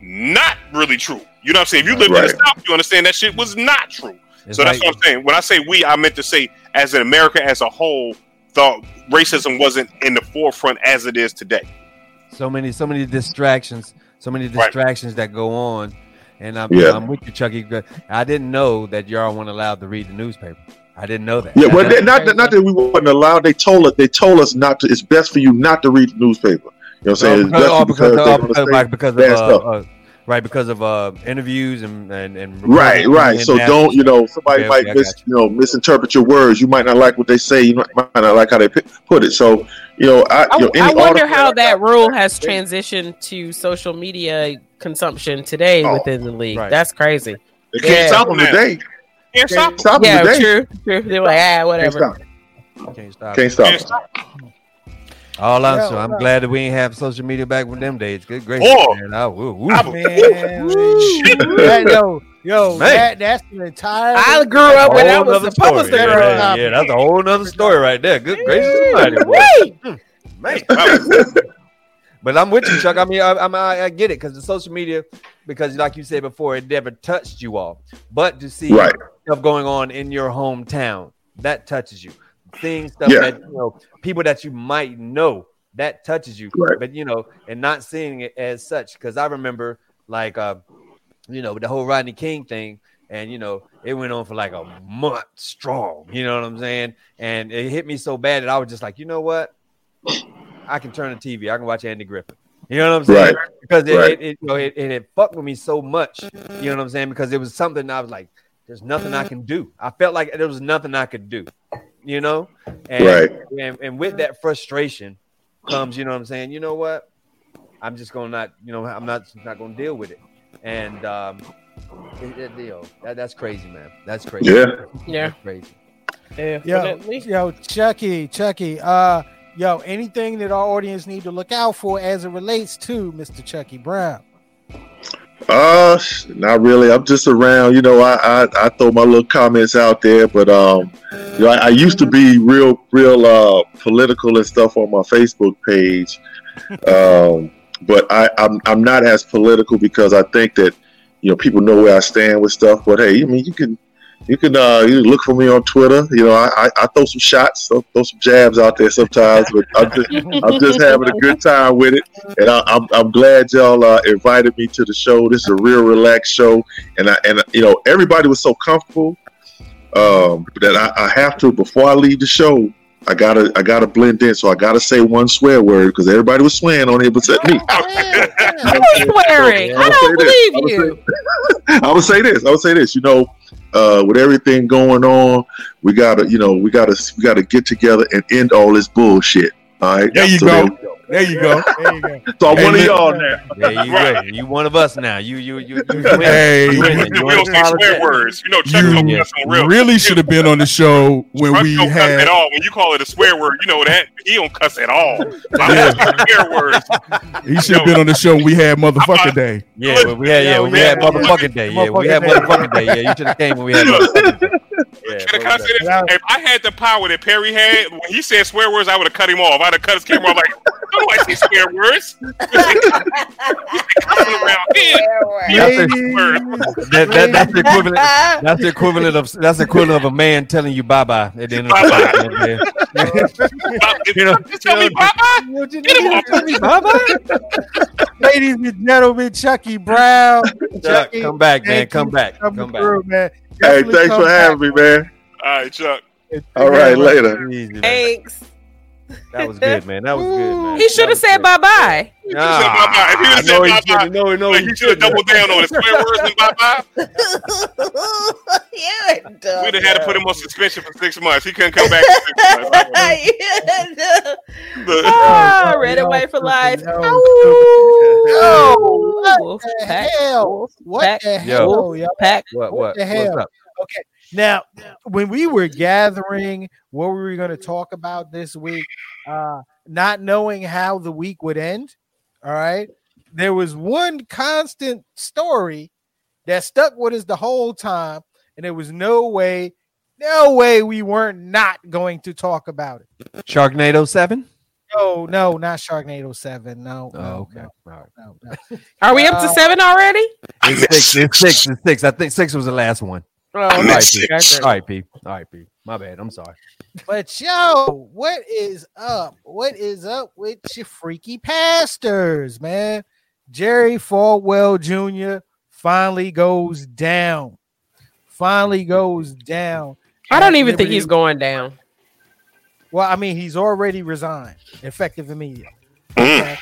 not really true. You know what I'm saying? If you lived in Right. the South, you understand that shit was not true. It's so that's like- what I'm saying. When I say we, I meant to say as an America as a whole thought racism wasn't in the forefront as it is today. so many so many distractions so many Right. distractions that go on and i'm, Yeah. I'm with you chucky i didn't know that y'all weren't allowed to read the newspaper i didn't know that Yeah, well, they, not that, not that we weren't allowed. They told us. They told us not to. It's best for you not to read the newspaper. You know what I'm saying? It's because, best because, they're gonna because, because of uh, uh, right because of uh interviews and and, and Right, right. and So that- don't you know somebody Okay, might okay, I mis, got you know misinterpret your words. You might not like what they say. You might might not like how they put it. So you know, I, I, you know, any I wonder how I that rule has transitioned to social media consumption today Oh, within the league. right. That's crazy. They can't Yeah. stop them today. Can't stop stop them Yeah, today. true, true. They're like, ah, Can't whatever. stop. can't stop Can't stop. Can't stop. All i'm Yeah, so i'm well- glad that we ain't have social media back with them days good gracious Oh. man. I, woo, woo. Man, that, yo, yo, Man. that, that's an entire. I grew up when I was nother supposed story. yeah, grow yeah, yeah, that's a whole nother story right there good gracious somebody boy. Hmm, man But I'm with you, Chuck. I mean, I, I'm- I, I get it because the social media, because like you said before, it never touched you all. But to see Right. stuff going on in your hometown, that touches you. Seeing stuff Yeah. that you know, people that you might know, that touches you. Right. But you know, and not seeing it as such. Because I remember, like, uh, you know, the whole Rodney King thing, and you know, it went on for like a month strong. You know what I'm saying? And it hit me so bad that I was just like, you know what? I can turn the TV. I can watch Andy Griffith. You know what I'm saying? Right. Because it, Right. it, it, you know, it, it fucked with me so much. You know what I'm saying? Because it was something I was like, there's nothing I can do. I felt like there was nothing I could do. You know? And, Right. and, and with that frustration comes, you know what I'm saying? You know what? I'm just gonna not, you know, I'm not not gonna deal with it. And um it, it, you know, that, that's crazy, man. That's crazy. Yeah. Yeah. That's crazy. Yeah. Yo, Definitely. yo, Chucky, Chucky. Uh, yo, anything that our audience need to look out for as it relates to Mr. Chucky Brown? Uh, not really. I'm just around. You know, I I, I throw my little comments out there, but um, you know, I, I used to be real real uh political and stuff on my Facebook page. Um, but I I'm I'm not as political because I think that you know people know where I stand with stuff. But hey, I mean, you can you can uh you look for me on Twitter. You know, I I, throw some shots, throw, throw some jabs out there sometimes, but I'm just I'm just having a good time with it and I, I'm I'm glad y'all uh, invited me to the show. This is a real relaxed show, and I and you know everybody was so comfortable um, that I, I have to before I leave the show. I gotta I gotta blend in, so I gotta say one swear word because everybody was swearing on it except me. Who's swearing? I I'll don't say this. believe I'll you. I would say this. I would say this. You know, uh, with everything going on, we gotta you know we gotta we gotta get together and end all this bullshit. All right. There you So go. There you go. There you go. So I'm Hey, one of y'all now. Yeah, you Right. good. You one of us now. You you you, you Hey, You win. you You we don't say swear words. You know, Chuck You don't on real. really should have been on the show when Chuck we don't cuss at had. all. When you call it a swear word, you know that he don't cuss at all. I don't swear words. He should have been on the show when we had motherfucker day. Yeah, we had yeah, we had motherfucking day. Yeah, we had motherfucking day. Yeah, you should have came when we had motherfucking day. Yeah, Can I, can I say this? If I had the power that Perry had, when he said swear words, I would have cut him off. I'd have cut his camera off like, don't I say swear words? Coming around here. That's. That, that, the equivalent. That's the equivalent of that's the equivalent of a man telling you bye bye at the end of the Bye-bye. day. If You know- you tell me bye-bye, get him off. Ladies and gentlemen, Chucky Brown. Chuck, come back, man. Come back. for Come back. through, man. Hey, thanks for having me, man. All right, Chuck. All right, later. Easy. Thanks. That was good, man. That was good, man. He should have said bye bye. He should've said bye-bye. If he would've said bye-bye. No, no, like, he should have doubled down on it. Swear words and bye-bye. You're dumb. We'd have had to put him on suspension for six months. He couldn't come back for six months. Look, Ah, Yo, red and white for life. yo, Ow. what the pack. hell? What pack. the Yo. hell, yo? Pack. What? What What? the What's hell? up? Okay. Now, when we were gathering what we were going to talk about this week, uh, not knowing how the week would end, all right, there was one constant story that stuck with us the whole time, and there was no way, no way we weren't not going to talk about it. Sharknado Seven. No, no, not Sharknado 7. No, Oh, no, okay. no, no, no. Are we up to Uh, seven already? It's six. It's six. It's six. I think six was the last one. Oh, All okay. right, Six. P. All right, P. All right, P. My bad. I'm sorry. But yo, what is up? What is up with your freaky pastors, man? Jerry Falwell Jr. finally goes down. Finally goes down. I don't at even think he's going down. Well, I mean, he's already resigned, effective immediately. Mm. Okay.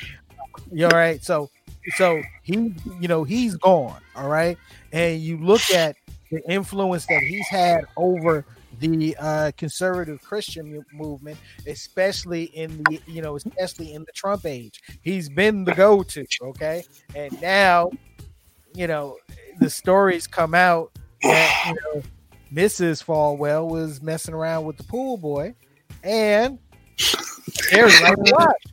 You all right? So, so he, you know, he's gone. All right, and you look at the influence that he's had over the uh, conservative Christian movement, especially in the, you know, especially in the Trump age. He's been the go-to. Okay, and now, you know, the stories come out that you know Mrs. Falwell was messing around with the pool boy, and Harry like to watch.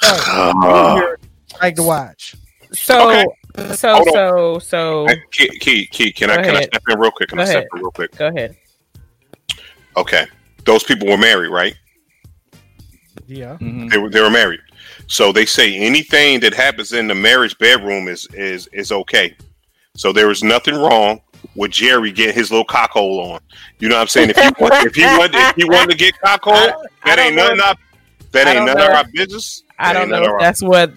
So, Uh, like to watch. So, Okay. so, Hold so, so, Key, Key, Key, can I Go can I step in real quick? Can Go I step ahead. in real quick? go ahead. Okay, those people were married, right? Yeah. Mm-hmm. They were they were married. So they say anything that happens in the marriage bedroom is is is okay. So there is nothing wrong with Jerry getting his little cuckold on. You know what I'm saying? If he want, if he want if he wanted to get cuckold, I that ain't none of our that ain't don't none know. of our business. I don't know if that's what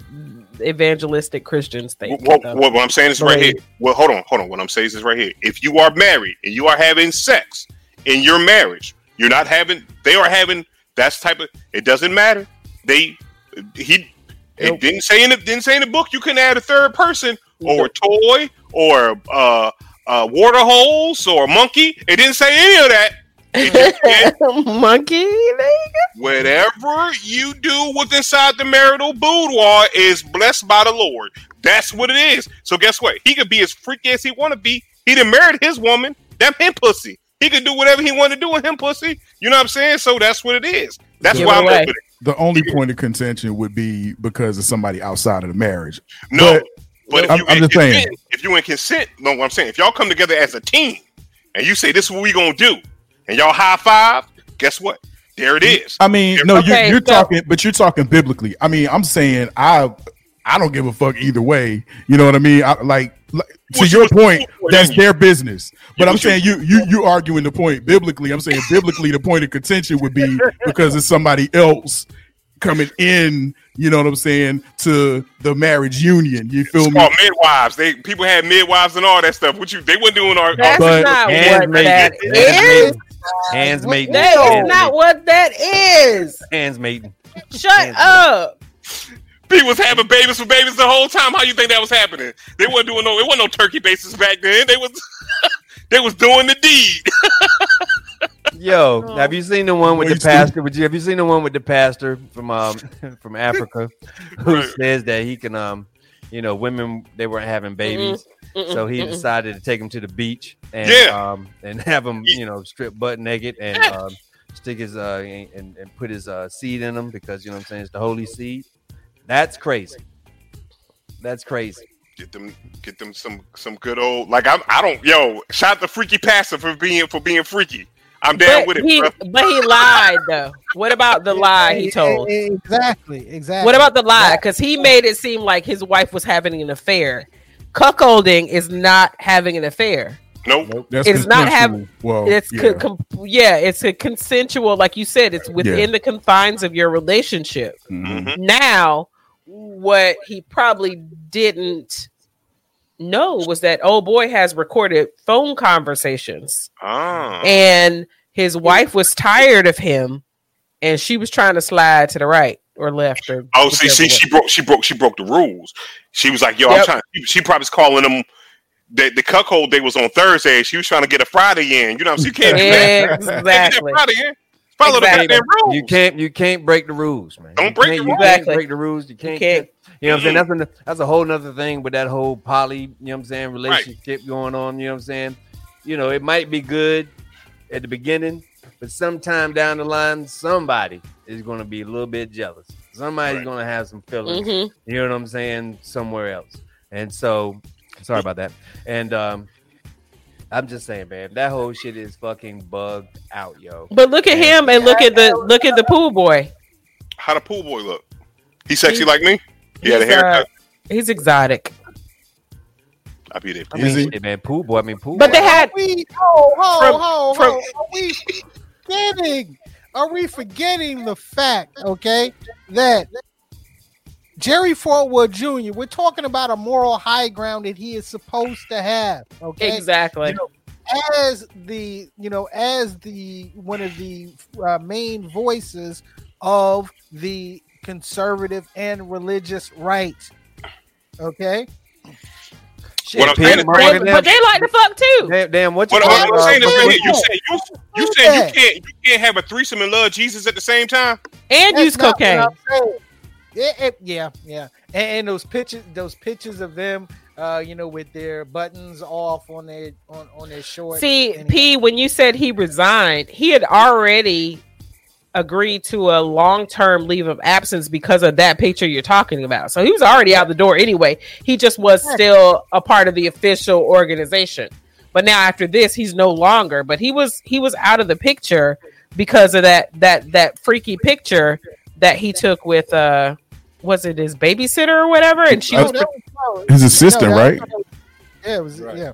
evangelistic Christians think. What, though. what, I'm saying is right here. Well, hold on, hold on. What I'm saying is right here. If you are married and you are having sex in your marriage, you're not having. They are having. That's type of. It doesn't matter. They he It didn't say in the didn't say in the book you couldn't add a third person or a toy or uh, uh, water holes or a monkey. It didn't say any of that. It just said Monkey, nigga. whatever you do with inside the marital boudoir is blessed by the Lord. That's what it is. So guess what? He could be as freaky as he want to be. He done married his woman. That him pussy. He could do whatever he wanted to do with him pussy. You know what I'm saying? So that's what it is. That's Give why I'm away. with it. The only point of contention would be because of somebody outside of the marriage. No, But- but, if, I'm- you I'm in just saying. consent- if you in consent, know what I'm saying? If y'all come together as a team and you say this is what we gonna do, and y'all high five, guess what? There it is. I mean, no, you're, you're so- talking, but you're talking biblically. I mean, I'm saying I, I don't give a fuck either way. You know what I mean? I, like, like to What you your point, that's them. their business. But Yeah, I'm saying you, you, you arguing the point biblically. I'm saying biblically, the point of contention would be because it's somebody else coming in. You know what I'm saying to the marriage union. You feel It's me? called midwives. They people had midwives and all that stuff. What you they weren't doing our, That's But- not what Hands that maiden. is. Hands Hands maiden. That is Hands not maiden. what that is. Hands maiden. Shut Hands up. people was having babies for babies the whole time. How you think that was happening? They wasn't doing no. It wasn't no turkey bases back then. They was they was doing the deed. Yo, have you seen the one with Boy, the pastor? Would you have you seen the one with the pastor from um from Africa who Right. says that he can um you know women they weren't having babies, Mm-mm, so he mm-mm. decided to take him to the beach and Yeah. um and have him, you know strip butt naked and um stick his uh and, and put his uh seed in him because you know what I'm saying it's the holy seed. That's crazy. That's crazy. Get them, get them some some good old like I'm. I don't. Yo, shout the freaky pastor for being for being freaky. I'm down But with it, he, bro. but he lied though. What about the lie he told? Exactly. Exactly. What about the lie? Because he made it seem like his wife was having an affair. Cuckolding is not having an affair. Nope. That's It's not having. Well, It's yeah. co- com- yeah, it's a consensual, like you said, it's within Yeah. the confines of your relationship. Mhm. Mhm. Now, what he probably didn't know was that old boy has recorded phone conversations, Ah. and his wife was tired of him, and she was trying to slide to the right or left or Oh, see, whichever see, she broke, she broke, she broke the rules. She was like, "Yo, I'm trying." She, she probably was calling them. The, the cuckold day was on Thursday. She was trying to get a Friday in. You know, so you can't do that. You can't get that exactly. Friday in. Follow Exactly. the goddamn rules. You can't you can't break the rules, man. Don't You break can't- the you rules. can't break the rules. You can't. can't. You know what I'm saying? Mm-hmm. That's an, that's a whole nother thing with that whole poly, you know what I'm saying, relationship going on. You know what I'm saying? You know, it might be good at the beginning, but sometime down the line, somebody is going to be a little bit jealous. Somebody's Right. going to have some feelings. Mhm. You know what I'm saying? Somewhere else. And so, sorry about that. And um, I'm just saying, man, that whole shit is fucking bugged out, yo. But look at him and look at the look at the pool boy. How the pool boy look? He sexy He's- like me? He had a He's, uh, haircut. He's exotic. I be there. I mean, man, pool boy. I mean, pool. But boy. they had we ho ho From- ho from- ho. Are we forgetting? Are we forgetting the fact? Okay, that Jerry Falwell Jr. We're talking about a moral high ground that he is supposed to have. Okay, exactly. You know, as the you know as the one of the uh, main voices of the conservative and religious right. Okay, Shit, What I'm saying is- Morgan, But, damn- but they like to fuck too. Damn, damn what you What, call what I'm uh, saying is, what- that you saying you, you Who saying you can't you can't have a threesome and love Jesus at the same time? And That's use cocaine. Yeah, it- yeah, yeah. And, and those pictures, those pictures of them, uh, you know, with their buttons off on their on, on their shorts. See, and- P, when you said he resigned, he had already agreed to a long term leave of absence because of that picture you're talking about. So he was already out the door anyway. He just was still a part of the official organization. But now after this, he's no longer. But he was he was out of the picture because of that that that freaky picture that he took with uh was it his babysitter or whatever? And she No, was that was- His assistant, no, right? was- Yeah, it was. Right. Yeah,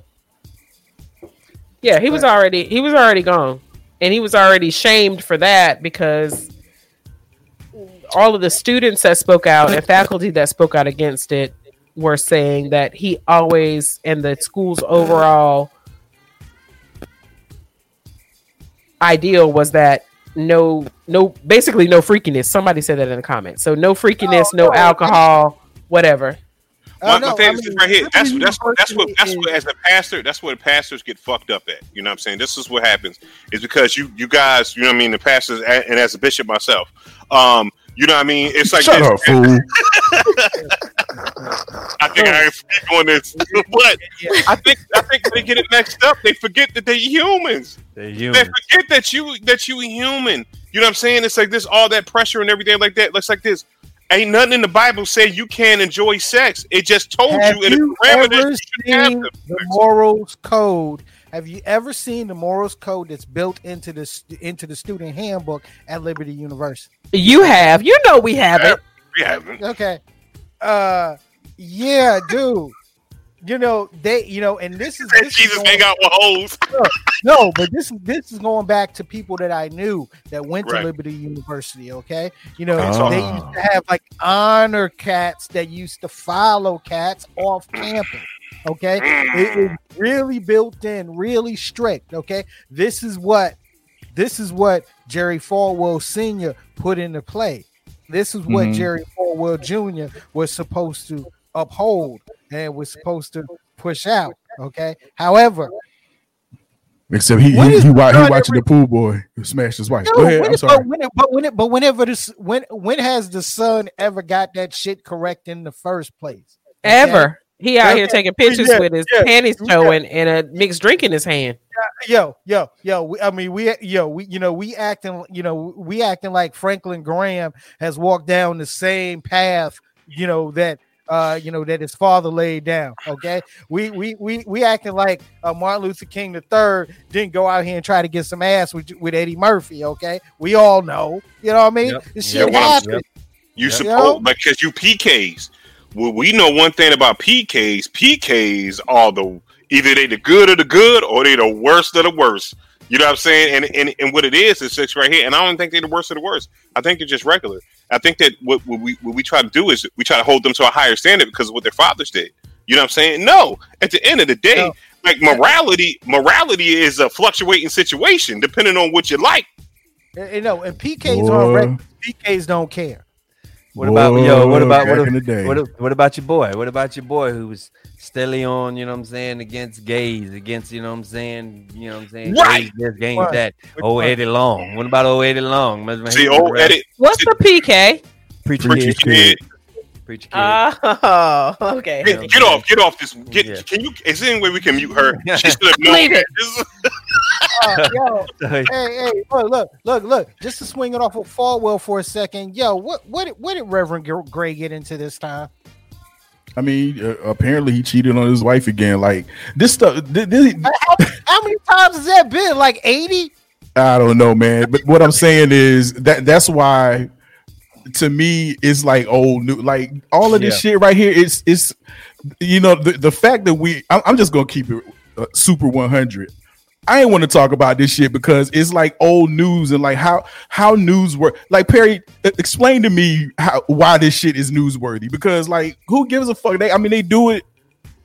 Yeah, he was already he was already gone. And he was already shamed for that because all of the students that spoke out and faculty that spoke out against it were saying that he always and the school's overall ideal was that no no basically no freakiness. Somebody said that in the comments. So no freakiness, no, no, alcohol, whatever. My, Oh, my thing I is mean, right here. That's Liberty that's that's what that's what as a pastor. That's where pastors get fucked up at. You know what I'm saying? This is what happens. Is because you you guys. You know what I mean? The pastors and as a bishop myself. Um. You know what I mean? It's like Shut this. up, fool. I think I ain't speak on this, but I think I think they get it mixed up. They forget that they're humans. They're They forget that you that you a human. You know what I'm saying? It's like this, all that pressure and everything like that. Looks like this. Ain't nothing in the Bible say you can't enjoy sex. It just told Have you in you the parameters ever you shouldn't have the morals code? Have you ever seen the morals code that's built into the into the student handbook at Liberty University? You have, you know, we have it. We haven't. Okay. Uh yeah, dude. You know, they you know, and this is Said this is Jesus going- hang out with hoes. no, but this this is going back to people that I knew that went Right. to Liberty University. Okay, you know Oh. they used to have like honor cats that used to follow cats off campus. Okay, it is really built in, really strict. Okay, this is what this is what Jerry Falwell Senior put into play. This is what Mhm. Jerry Falwell Jr. was supposed to uphold and was supposed to push out. Okay, however, Except he When he, he, he watching the pool boy who smashed his wife. No, Go ahead. when I'm it- sorry. But when, it, but when it, but whenever this, when, when has the son ever got that shit correct in the first place? Okay? Ever. He out Yeah, here taking pictures yeah, with his yeah, panties yeah. showing and a mixed drink in his hand. Yo, yo, yo. We, I mean, we, yo, we, you know, we acting, you know, we acting like Franklin Graham has walked down the same path, you know, that, uh, you know, that his father laid down. Okay, we, we, we, we acting like uh, Martin Luther King the third didn't go out here and try to get some ass with with Eddie Murphy. Okay, we all know, you know what I mean? Yep. This shit what I'm- happened. You Yeah. suppose because you PKs. Well, we know one thing about PKs. PKs are the either they the good of the good or they the worst of the worst. You know what I'm saying? And and, and what it is is six right here. And I don't think they're the worst of the worst. I think they're just regular. I think that what, what we what we try to do is we try to hold them to a higher standard because of what their fathers did. You know what I'm saying? No. At the end of the day, No. like morality, morality is a fluctuating situation depending on what you like. You know, and PKs Boy. are regular. PKs don't care. What about yo? What about what, back the day? what, what about your boy? What about your boy who was steadily on? You know what I'm saying against gays, against you know what I'm saying. You know what I'm saying. Right. Gays this, gays that. Which Oh one? Eddie Long. What about old Eddie Long? See, old Eddie, What's the PK? preacher preacher kid. kid, Preacher kid. Oh, okay. Get, get off, get off this. Get, Yeah. Can you? Is there any way we can mute her? She should have known. Leave it. Uh, yo, hey, hey, look, look, look, look. Just to swing it off of Falwell for a second. Yo, what, what, what did Reverend Gray get into this time? I mean, uh, apparently he cheated on his wife again. Like this stuff. This, this, How many times has that been? Like eighty? I don't know, man. But what I'm saying is that that's why, to me, it's like old new. Like all of this Yeah. shit right here. It's it's you know the the fact that we. I'm, I'm just gonna keep it uh, super 100. I ain't want to talk about this shit because it's like old news and like how how news work. Like Perry, explain to me how why this shit is newsworthy. Because like who gives a fuck? They I mean they do it.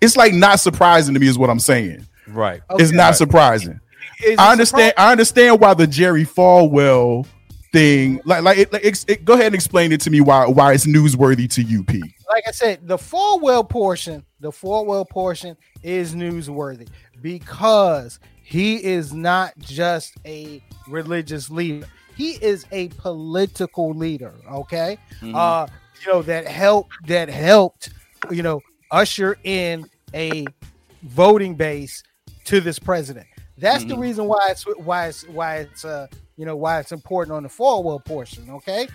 It's like not surprising to me is what I'm saying. Right. It's not surprising. Is it I understand. surprising? I understand why the Jerry Falwell thing. Like, like, it, like ex- it- go ahead and explain it to me why why it's newsworthy to you, P. Like I said, the Falwell portion, the Falwell portion is newsworthy because he is not just a religious leader. He is a political leader. Okay, uh, you know that helped that helped you know usher in a voting base to this president. That's the reason why it's why it's why it's uh you know why it's important on the Falwell portion. Okay.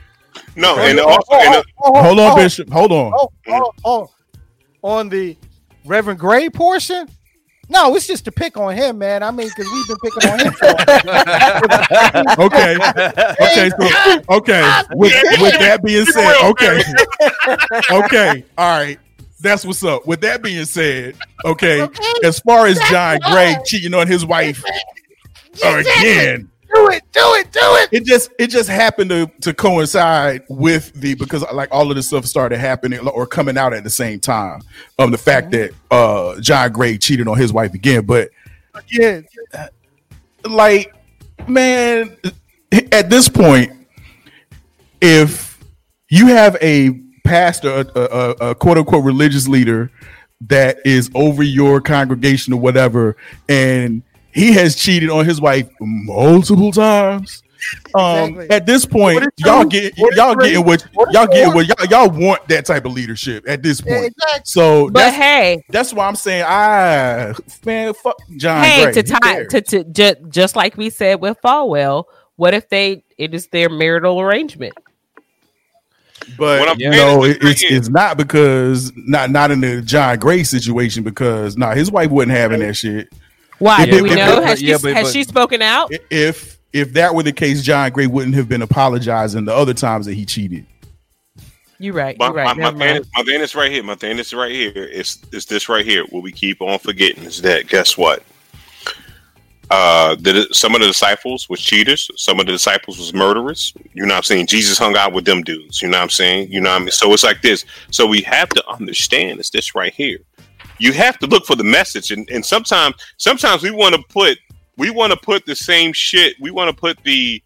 no, and also, oh, and, oh, oh, Hold on, Bishop. Hold on. On the Reverend Gray portion, no, it's just to pick on him, man. I mean, because we've been picking on him. For Okay. Okay. So, okay. With, with that being said, okay. Okay. All right. That's what's up. With that being said, okay. As far as John Gray cheating on his wife again, do it, do it, do it. it just it just happened to to coincide with the because like all of this stuff started happening or coming out at the same time of the fact that uh John Gray cheated on his wife again. But Yeah, like, man, at this point, if you have a pastor, a, a, a quote unquote religious leader that is over your congregation or whatever, and he has cheated on his wife multiple times. Um, Exactly. at this point, y'all get What is y'all true? getting what What is y'all getting what y'all, y'all want that type of leadership at this Yeah, point. exactly. So But that's hey, that's why I'm saying, I man, fuck John. hey, Gray. to Who tie to, to ju- just like we said with Falwell, what if they it is their marital arrangement? But What I'm you know, is it, it's it's not because not not in the John Gray situation because nah, his wife wasn't having that shit. Why Yeah, do we but- know? but- Has, yeah, she, but- has but- she spoken out? If if that were the case, John Gray wouldn't have been apologizing the other times that he cheated. You're right. My, You're right. my, my, Never thing is, my thing is right here. My thing is right here. It's it's this right here? What we keep on forgetting is that guess what? Uh, the, some of the disciples was cheaters. Some of the disciples was murderers. You know what I'm saying? Jesus hung out with them dudes. You know what I'm saying? You know what I mean? So it's like this. So we have to understand it's this right here. You have to look for the message, and, and sometimes sometimes we want to put we want to put the same shit. We want to put the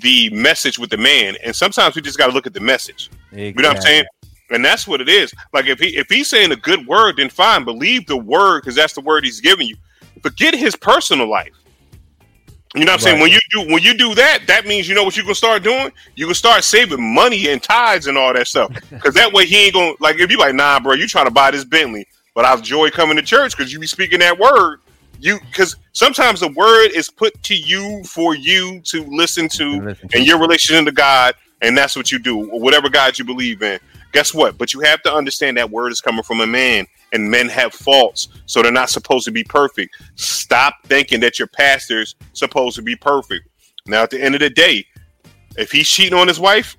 the message with the man, and sometimes we just got to look at the message. You know what I'm saying? And that's what it is. Like if he if he's saying a good word, then fine, believe the word because that's the word he's giving you. Forget his personal life. You know what I'm saying? When you do when you do that, that means you know what you can start doing. You can start saving money and tithes and all that stuff. Because that way he ain't gonna like if you like, nah, bro, you trying to buy this Bentley, but I enjoy coming to church because you be speaking that word. You because sometimes the word is put to you for you to listen to Listen to and your relation to God, and that's what you do, or whatever God you believe in. Guess what? But you have to understand that word is coming from a man, and men have faults, so they're not supposed to be perfect. Stop thinking that your pastor's supposed to be perfect. Now, at the end of the day, if he's cheating on his wife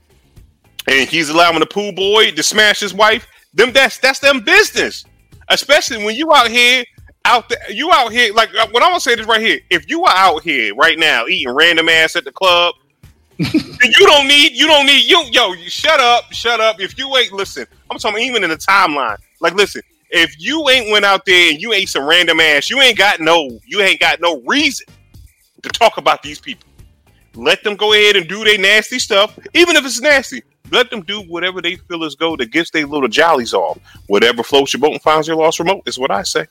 and he's allowing the pool boy to smash his wife, them that's that's them business. Especially when you out here out there, you out here like uh, what I'm gonna say this right here. If you are out here right now eating random ass at the club, you don't need you don't need you yo you shut up shut up. If you ain't listen, I'm talking even in the timeline. Like listen, if you ain't went out there and you ate some random ass, you ain't got no you ain't got no reason to talk about these people. Let them go ahead and do their nasty stuff, even if it's nasty. Let them do whatever they feel is go that gets their little jollies off. Whatever floats your boat and finds your lost remote is what I say.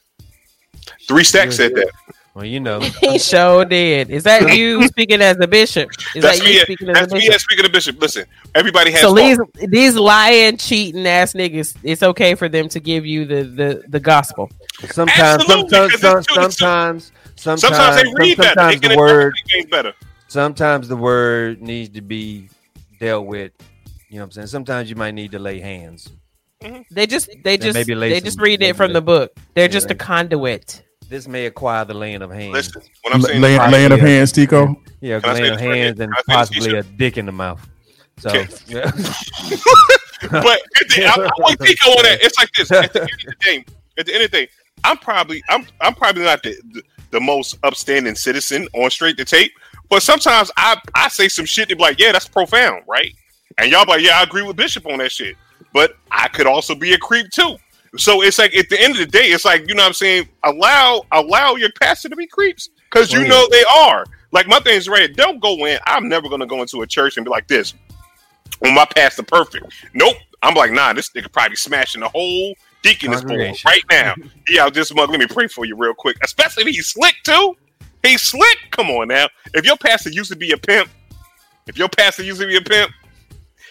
Three stacks said that. Well, you know, He sure did. Is that you speaking as a bishop? Is That's that you me. speaking as That's a bishop? as Speaking of bishop, listen. Everybody has. So these faults. these lying, cheating ass niggas, it's okay for them to give you the the, the gospel. sometimes, Absolutely, sometimes, 'cause some, it's true. sometimes, sometimes, Sometimes they read better. They sometimes can the word, better. sometimes the word needs to be dealt with. You know what I'm saying? Sometimes you might need to lay hands. Mm-hmm. They just they just maybe lay they some- just read it from the book. They're just a conduit. This may acquire the laying of hands. Listen, what I'm L- saying. laying, laying of hands, Tico. Yeah, Can laying of this right here? hands and Can I say this, possibly a dick in the mouth. So, Okay. yeah. but the, I, I want to think on that. It's like this. At the end of the day, at the end of the day, I'm probably I'm I'm probably not the, the, the most upstanding citizen on straight to tape. But sometimes I I say some shit to be like, yeah, that's profound, right? And y'all like, yeah, I agree with Bishop on that shit. But I could also be a creep too. So it's like at the end of the day, it's like you know what I'm saying. Allow allow your pastor to be creeps because you know they are. Like my thing is right. Don't go in. I'm never gonna go into a church and be like this. When my pastor perfect. Nope. I'm like, nah, this nigga probably smashing the whole deaconess board right now. Yeah, just mug. Let me pray for you real quick. Especially if he's slick too. He's slick. Come on now. If your pastor used to be a pimp, if your pastor used to be a pimp,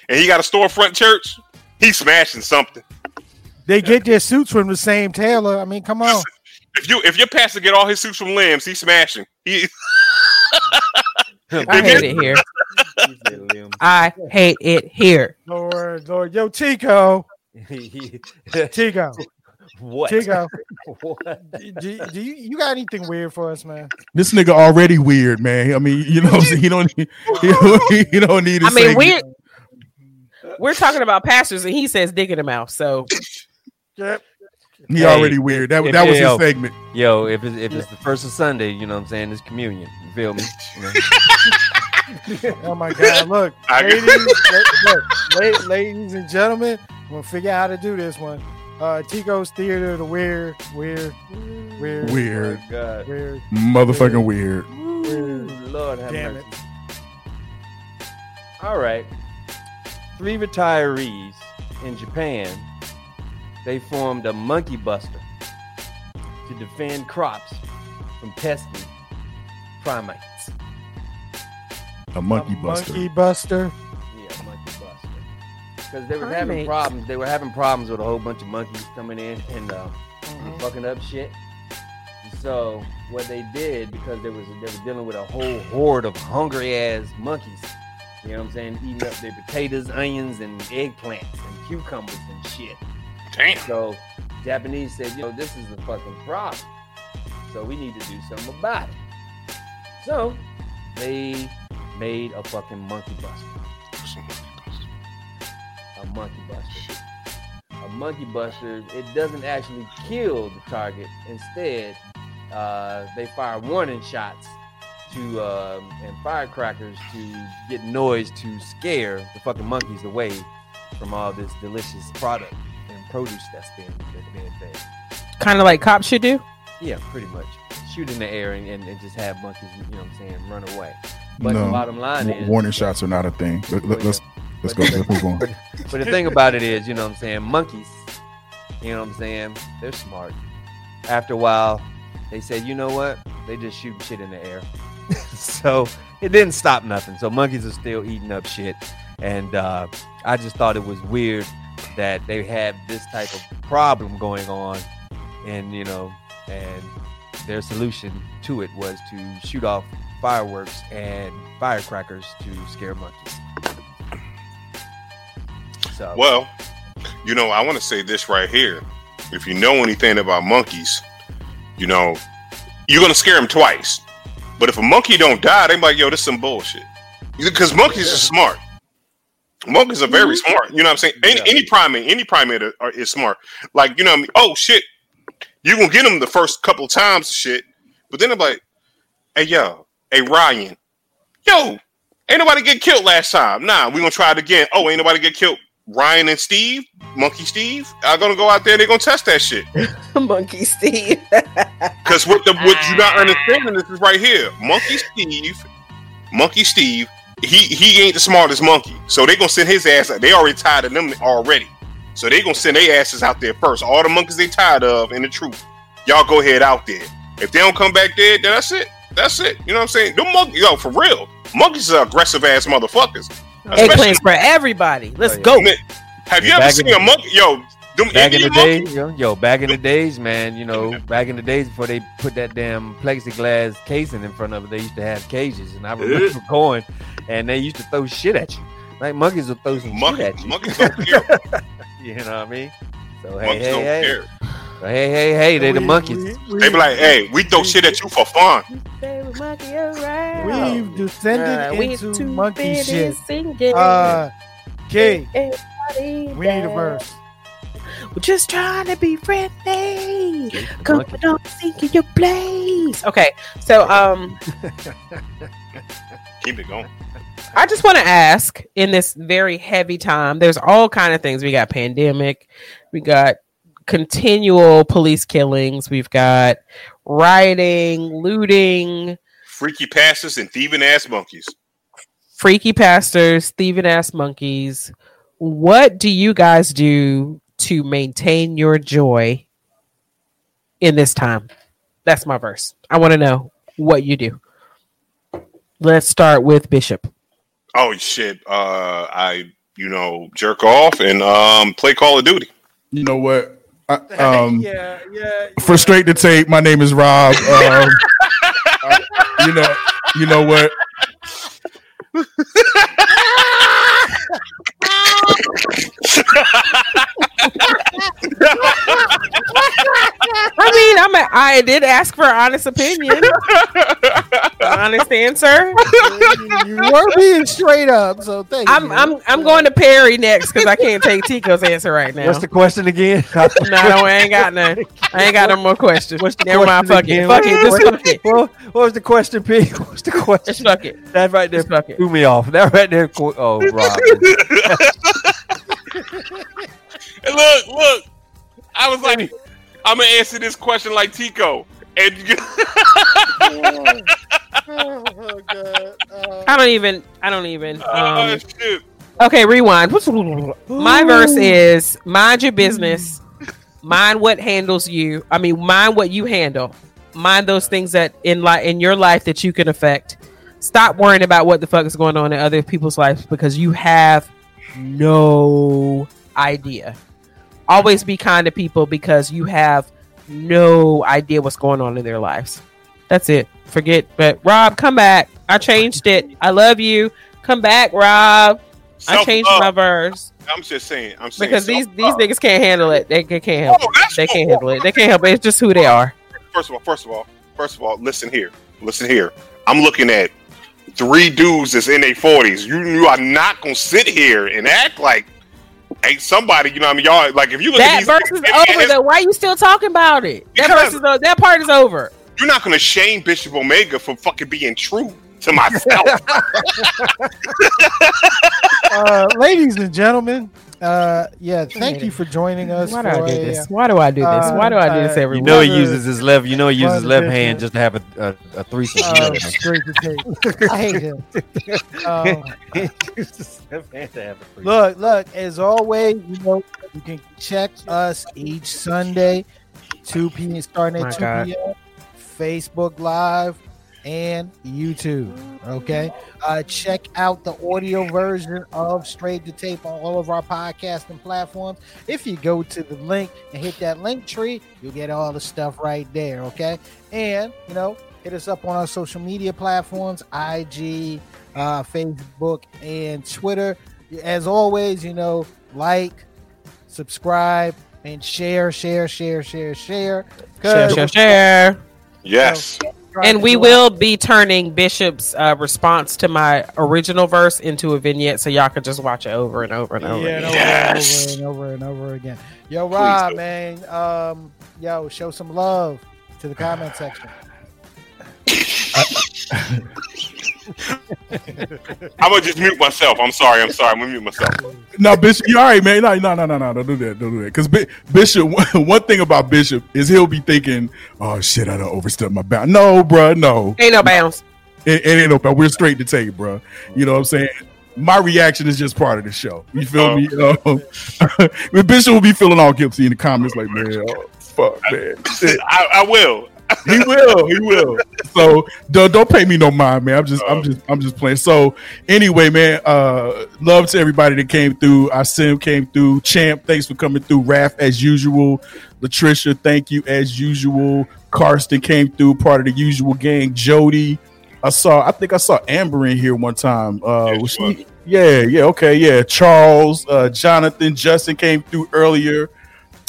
and he got a storefront church, he's smashing something. They get their suits from the same tailor. I mean, come on. If you if your pastor get all his suits from limbs, he's smashing. He I hate it here. I hate it here. Lord, Lord, yo, Tico, Tico, what? Tico. what? Do, do you you got anything weird for us, man? This nigga already weird, man. I mean, you know, what he don't need, he don't, he don't need. to I mean, say- we're we're talking about pastors, and he says dick in the mouth. So Yep. he Hey, already weird. That, if- that was yeah, his segment. Yo, if it's, if it's the first of Sunday, you know what I'm saying? It's communion. You feel me? You know? Oh my God! Look, I- ladies, look, look, la- ladies and gentlemen, we'll figure out how to do this one. Uh, Tico's Theater, the weird, weird, weird, Weird, God. weird, motherfucking weird. weird. Lord have Damn mercy. it! All right. Three retirees in Japan, they formed a monkey buster to defend crops from pesky primates. A monkey buster. Monkey Buster. Yeah, monkey buster. Because they were having problems. They were having problems with a whole bunch of monkeys coming in and uh, fucking up shit. So what they did, because there was they were dealing with a whole horde of hungry ass monkeys. You know what I'm saying? Eating up their potatoes, onions, and eggplants and cucumbers and shit. Damn. So Japanese said, yo, this is a fucking problem. So we need to do something about it. So they made a fucking monkey buster. A monkey buster. A monkey buster, it doesn't actually kill the target. Instead, uh, they fire warning shots to um, and firecrackers to get noise to scare the fucking monkeys away from all this delicious product and produce that's being that's being fed. Kind of like cops should do. Yeah, pretty much. Shoot in the air and, and, and just have monkeys, you know what I'm saying, run away. But the No. bottom line Wa- is warning shots are not a thing. Let, let, us let's go. Let's move on. But the thing about it is, you know what I'm saying, monkeys, you know what I'm saying, they're smart. After a while, they said, you know what? They just shoot shit in the air. so it didn't stop nothing. So monkeys are still eating up shit. And uh, I just thought it was weird that they had this type of problem going on. And, you know, and their solution to it was to shoot off fireworks and firecrackers to scare monkeys. So, Well, you know, I want to say this right here. If you know anything about monkeys, you know, you're gonna scare them twice. But if a monkey don't die, they like, yo, this some bullshit. Because monkeys are smart. Monkeys are very mm-hmm. smart. You know what I'm saying? Any, Yeah. any primate, any primate are, are- is smart. Like, you know, what I mean? oh shit, you gonna get them the first couple times, shit. But then I'm like, hey yo, hey Ryan, yo, ain't nobody get killed last time. Nah, we gonna try it again. Oh, ain't nobody get killed. Ryan and Steve, Monkey Steve, are gonna go out there. They're gonna test that shit. Monkey Steve. Because what the what you not understanding this is right here. Monkey Steve, Monkey Steve, he he ain't the smartest monkey. So they gonna send his ass out. They already tired of them already. So they gonna send their asses out there first. All the monkeys they tired of in the truth. Y'all go ahead out there. If they don't come back dead, then that's it. That's it. You know what I'm saying? Them monkeys, yo, for real. Monkeys are aggressive ass motherfuckers. Especially- Eggplants for everybody. Let's Oh, yeah. go. Man, Have you Yeah, ever back in seen a monkey? Yo, them back in the Indian days, yo, yo, back in the days, man, you know, back in the days before they put that damn plexiglass casing in front of it, they used to have cages, and I remember going, and they used to throw shit at you. Like monkeys will throw some Monkey- shit at you. monkeys don't care. You know what I mean? So hey, monkeys hey, don't hey, care. So, hey, hey, hey, they the monkeys. They be like, hey, we throw shit at you for fun. We've descended Uh, we into too monkey shit. Uh, King, Everybody we need a verse. We're just trying to be friendly. Come Monkey. on, sink in your place. Okay, so um, Keep it going. I just want to ask in this very heavy time, there's all kind of things. We got pandemic, we got continual police killings, we've got rioting, looting, Freaky pastors, and thieving ass monkeys. freaky pastors, thieving ass monkeys. What do you guys do to maintain your joy in this time? That's my verse. I want to know what you do. Let's start with Bishop. Oh shit. Uh I you know, jerk off and um play Call of Duty. You know what? I, um, yeah, yeah. for straight to tape, my name is Rob. Um, uh, you know, you know what? I mean, I'm a, I did ask for honest opinion. honest answer. you were being straight up, so thank I'm you. I'm I'm going to Perry next because I can't take Tico's answer right now. What's the question again? no, no, I ain't got none. I ain't got no more questions. What's the Never mind. Fuck question it. Fuck it. Just fuck it. well, what was the question, P? What's the Just question? fuck it. That right there Just fuck it. threw me off. That right there. Oh, Rob. And look, look. I was like, I'm gonna answer this question like Tico. And oh god. Uh, I don't even. I don't even. Oh Um, shit! okay, rewind. My verse is mind your business, mind what handles you. I mean, mind what you handle. Mind those things that in li- in your life that you can affect. Stop worrying about what the fuck is going on in other people's lives because you have no idea. Always be kind to people because you have no idea what's going on in their lives. That's it. Forget. But Rob, come back. I changed it. I love you. Come back, Rob. I changed my verse I'm just saying. I'm saying because these these self-love. niggas can't handle it. They, they can't help Oh, it. They can't handle it. They can't help it. It's just who they are. First of all, first of all, first of all, listen here. Listen here. I'm looking at three dudes that's in their forties. You you are not gonna sit here and act like ain't somebody, you know what I mean? Y'all like if you look That at verse these is over. Though. Why are you still talking about it? That Because- verse is that part is over. you're not gonna shame Bishop Omega for fucking being true to myself. uh, ladies and gentlemen, uh, yeah, thank you for joining us. Why do I do a, this? Why do I do this? Why do I do this uh, every You know he uses his left. You know he uses his Brother left hand just to have a a, a threesome. uh, You know, straight to tape. I hate him. Um, he uses his left hand to have a threesome. Look, look, as always, you know, you can check us each Sunday, 2 p.m. starting My at 2 p.m. Facebook Live and YouTube. Okay. Uh check out the audio version of Straight to Tape on all of our podcasting platforms. If you go to the link and hit that Linktree, you'll get all the stuff right there. Okay. And you know, hit us up on our social media platforms, IG, uh, Facebook, and Twitter. As always, you know, like, subscribe, and share, share, share, share, share. Share, 'Cause share, share. yes. we're trying And we do will be turning Bishop's uh, response to my original verse into a vignette, so y'all can just watch it over and over and over. Yeah, and over, Yes. and over and over and over again. Yo, Rob, man, um, yo, show some love to the comment section. I'm gonna just mute myself. I'm sorry. I'm sorry. I'm gonna mute myself. No, Bishop, you all right, man? No, no, no, no, no, don't do that, don't do that. Because Bishop, one thing about Bishop is he'll be thinking, "Oh shit, I don't overstep my bound." No, bruh, no, Ain't no bounds. it, it ain't no. We're straight to tape, bruh. You know what I'm saying? My reaction is just part of the show. You feel me? Um, Bishop will be feeling all guilty in the comments, like, "Man, oh, fuck, man." I, I will. He will he will. So don't, don't pay me no mind man. I'm just i'm just i'm just playing. So anyway man uh love to everybody that came through. Asim came through. Champ thanks for coming through. Raph as usual. Latricia thank you as usual. Karsten came through part of the usual gang. Jody i saw i think i saw amber in here one time. Uh Yeah, was she? she yeah yeah okay yeah. Charles uh jonathan justin came through earlier.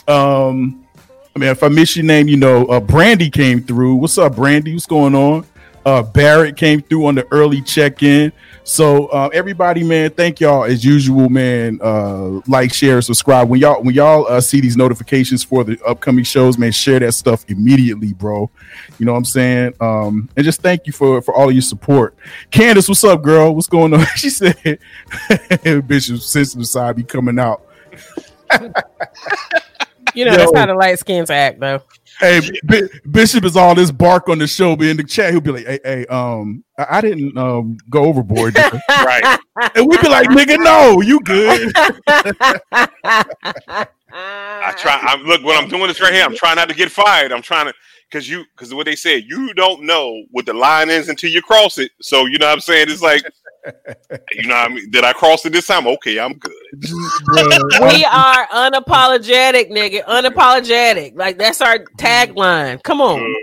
Um I mean, if I miss your name, you know, uh, Brandy came through. What's up, Brandy? What's going on? Uh, Barrett came through on the early check-in. So uh, everybody, man, thank y'all as usual, man. Uh, like, share, subscribe. When y'all when y'all uh, see these notifications for the upcoming shows, man, share that stuff immediately, bro. You know what I'm saying? Um, and just thank you for for all of your support. Candace, what's up, girl? What's going on? she said, Bishop's sensitive side be coming out. You know, Yo. that's how the light skins act, though. Hey, Bi- Bishop is all this bark on the show, but in the chat he'll be like, "Hey, hey, um, I, I didn't um go overboard," Right. and we'd be like, "Nigga, no, you good." I try. I'm look when I'm doing this right here. I'm trying not to get fired. I'm trying to because you because what they said you don't know what the line is until you cross it. So you know what I'm saying. It's like you know what I mean. Did I cross it this time? Okay, I'm good. We are unapologetic, nigga. Unapologetic. Like that's our tagline. Come on.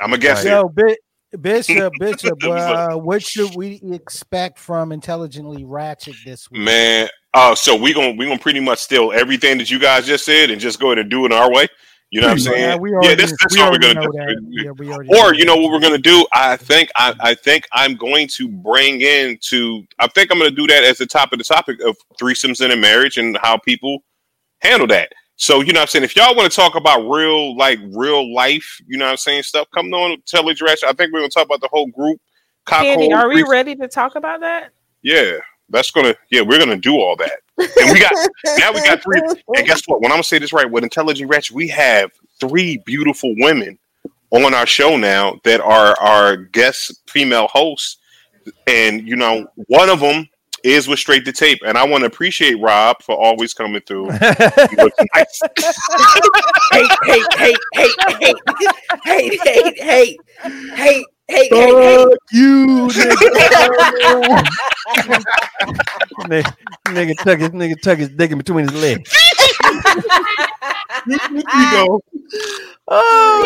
I'm a guess Right. here. Yo, Bi- Bishop, Bishop, up? uh, what should we expect from Intelligently Ratchet this week? Man, uh, so we gonna we gonna pretty much steal everything that you guys just said and just go ahead and do it our way. You know what I'm saying? Yeah, we yeah, already, this, this we what we're gonna know do. that. Yeah, we Or know you know what we're gonna do? I think I, I think I'm going to bring in to I think I'm gonna do that as the top of the topic of threesomes in a marriage and how people handle that. So you know what I'm saying? If y'all want to talk about real like real life, you know what I'm saying, stuff, come on Telegram. I think we're gonna talk about the whole group. Candy, are we threesome. ready to talk about that? Yeah, that's gonna yeah, we're gonna do all that. And we got now we got three. And guess what? When I'm gonna say this right, with Intelligent Ratchet, we have three beautiful women on our show now that are our guest female hosts, and you know, one of them is with straight to tape, and I want to appreciate Rob for always coming through. He looks nice. hate, hate, hate, hate, hate, hate, hate, hate, hate, hate, hate, Fuck you, nigga. nigga, nigga tuck his nigga tuck his dick in between his legs. you go. Oh,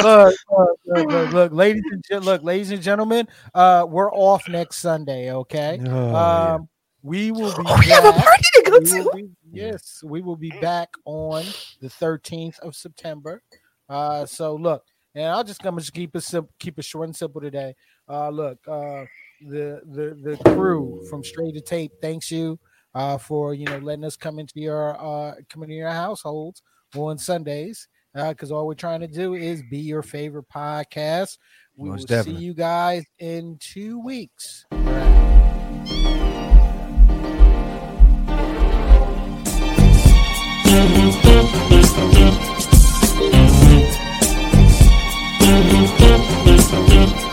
look, look, look, look, look, ladies and gen- look, ladies and gentlemen, uh, we're off next Sunday. Okay, Oh, yeah. um, we will be. Oh, we have a party to go we to. be- yes, we will be back on the 13th of September. Uh, so look, and I'll just come and just keep it simple, keep it short and simple today. Uh, look, uh, the the the crew from Straight to Tape thanks you uh for you know letting us come into your uh come into your households on Sundays because all we're trying to do is be your favorite podcast. We Most will definitely. see you guys in two weeks. Thank Thank you.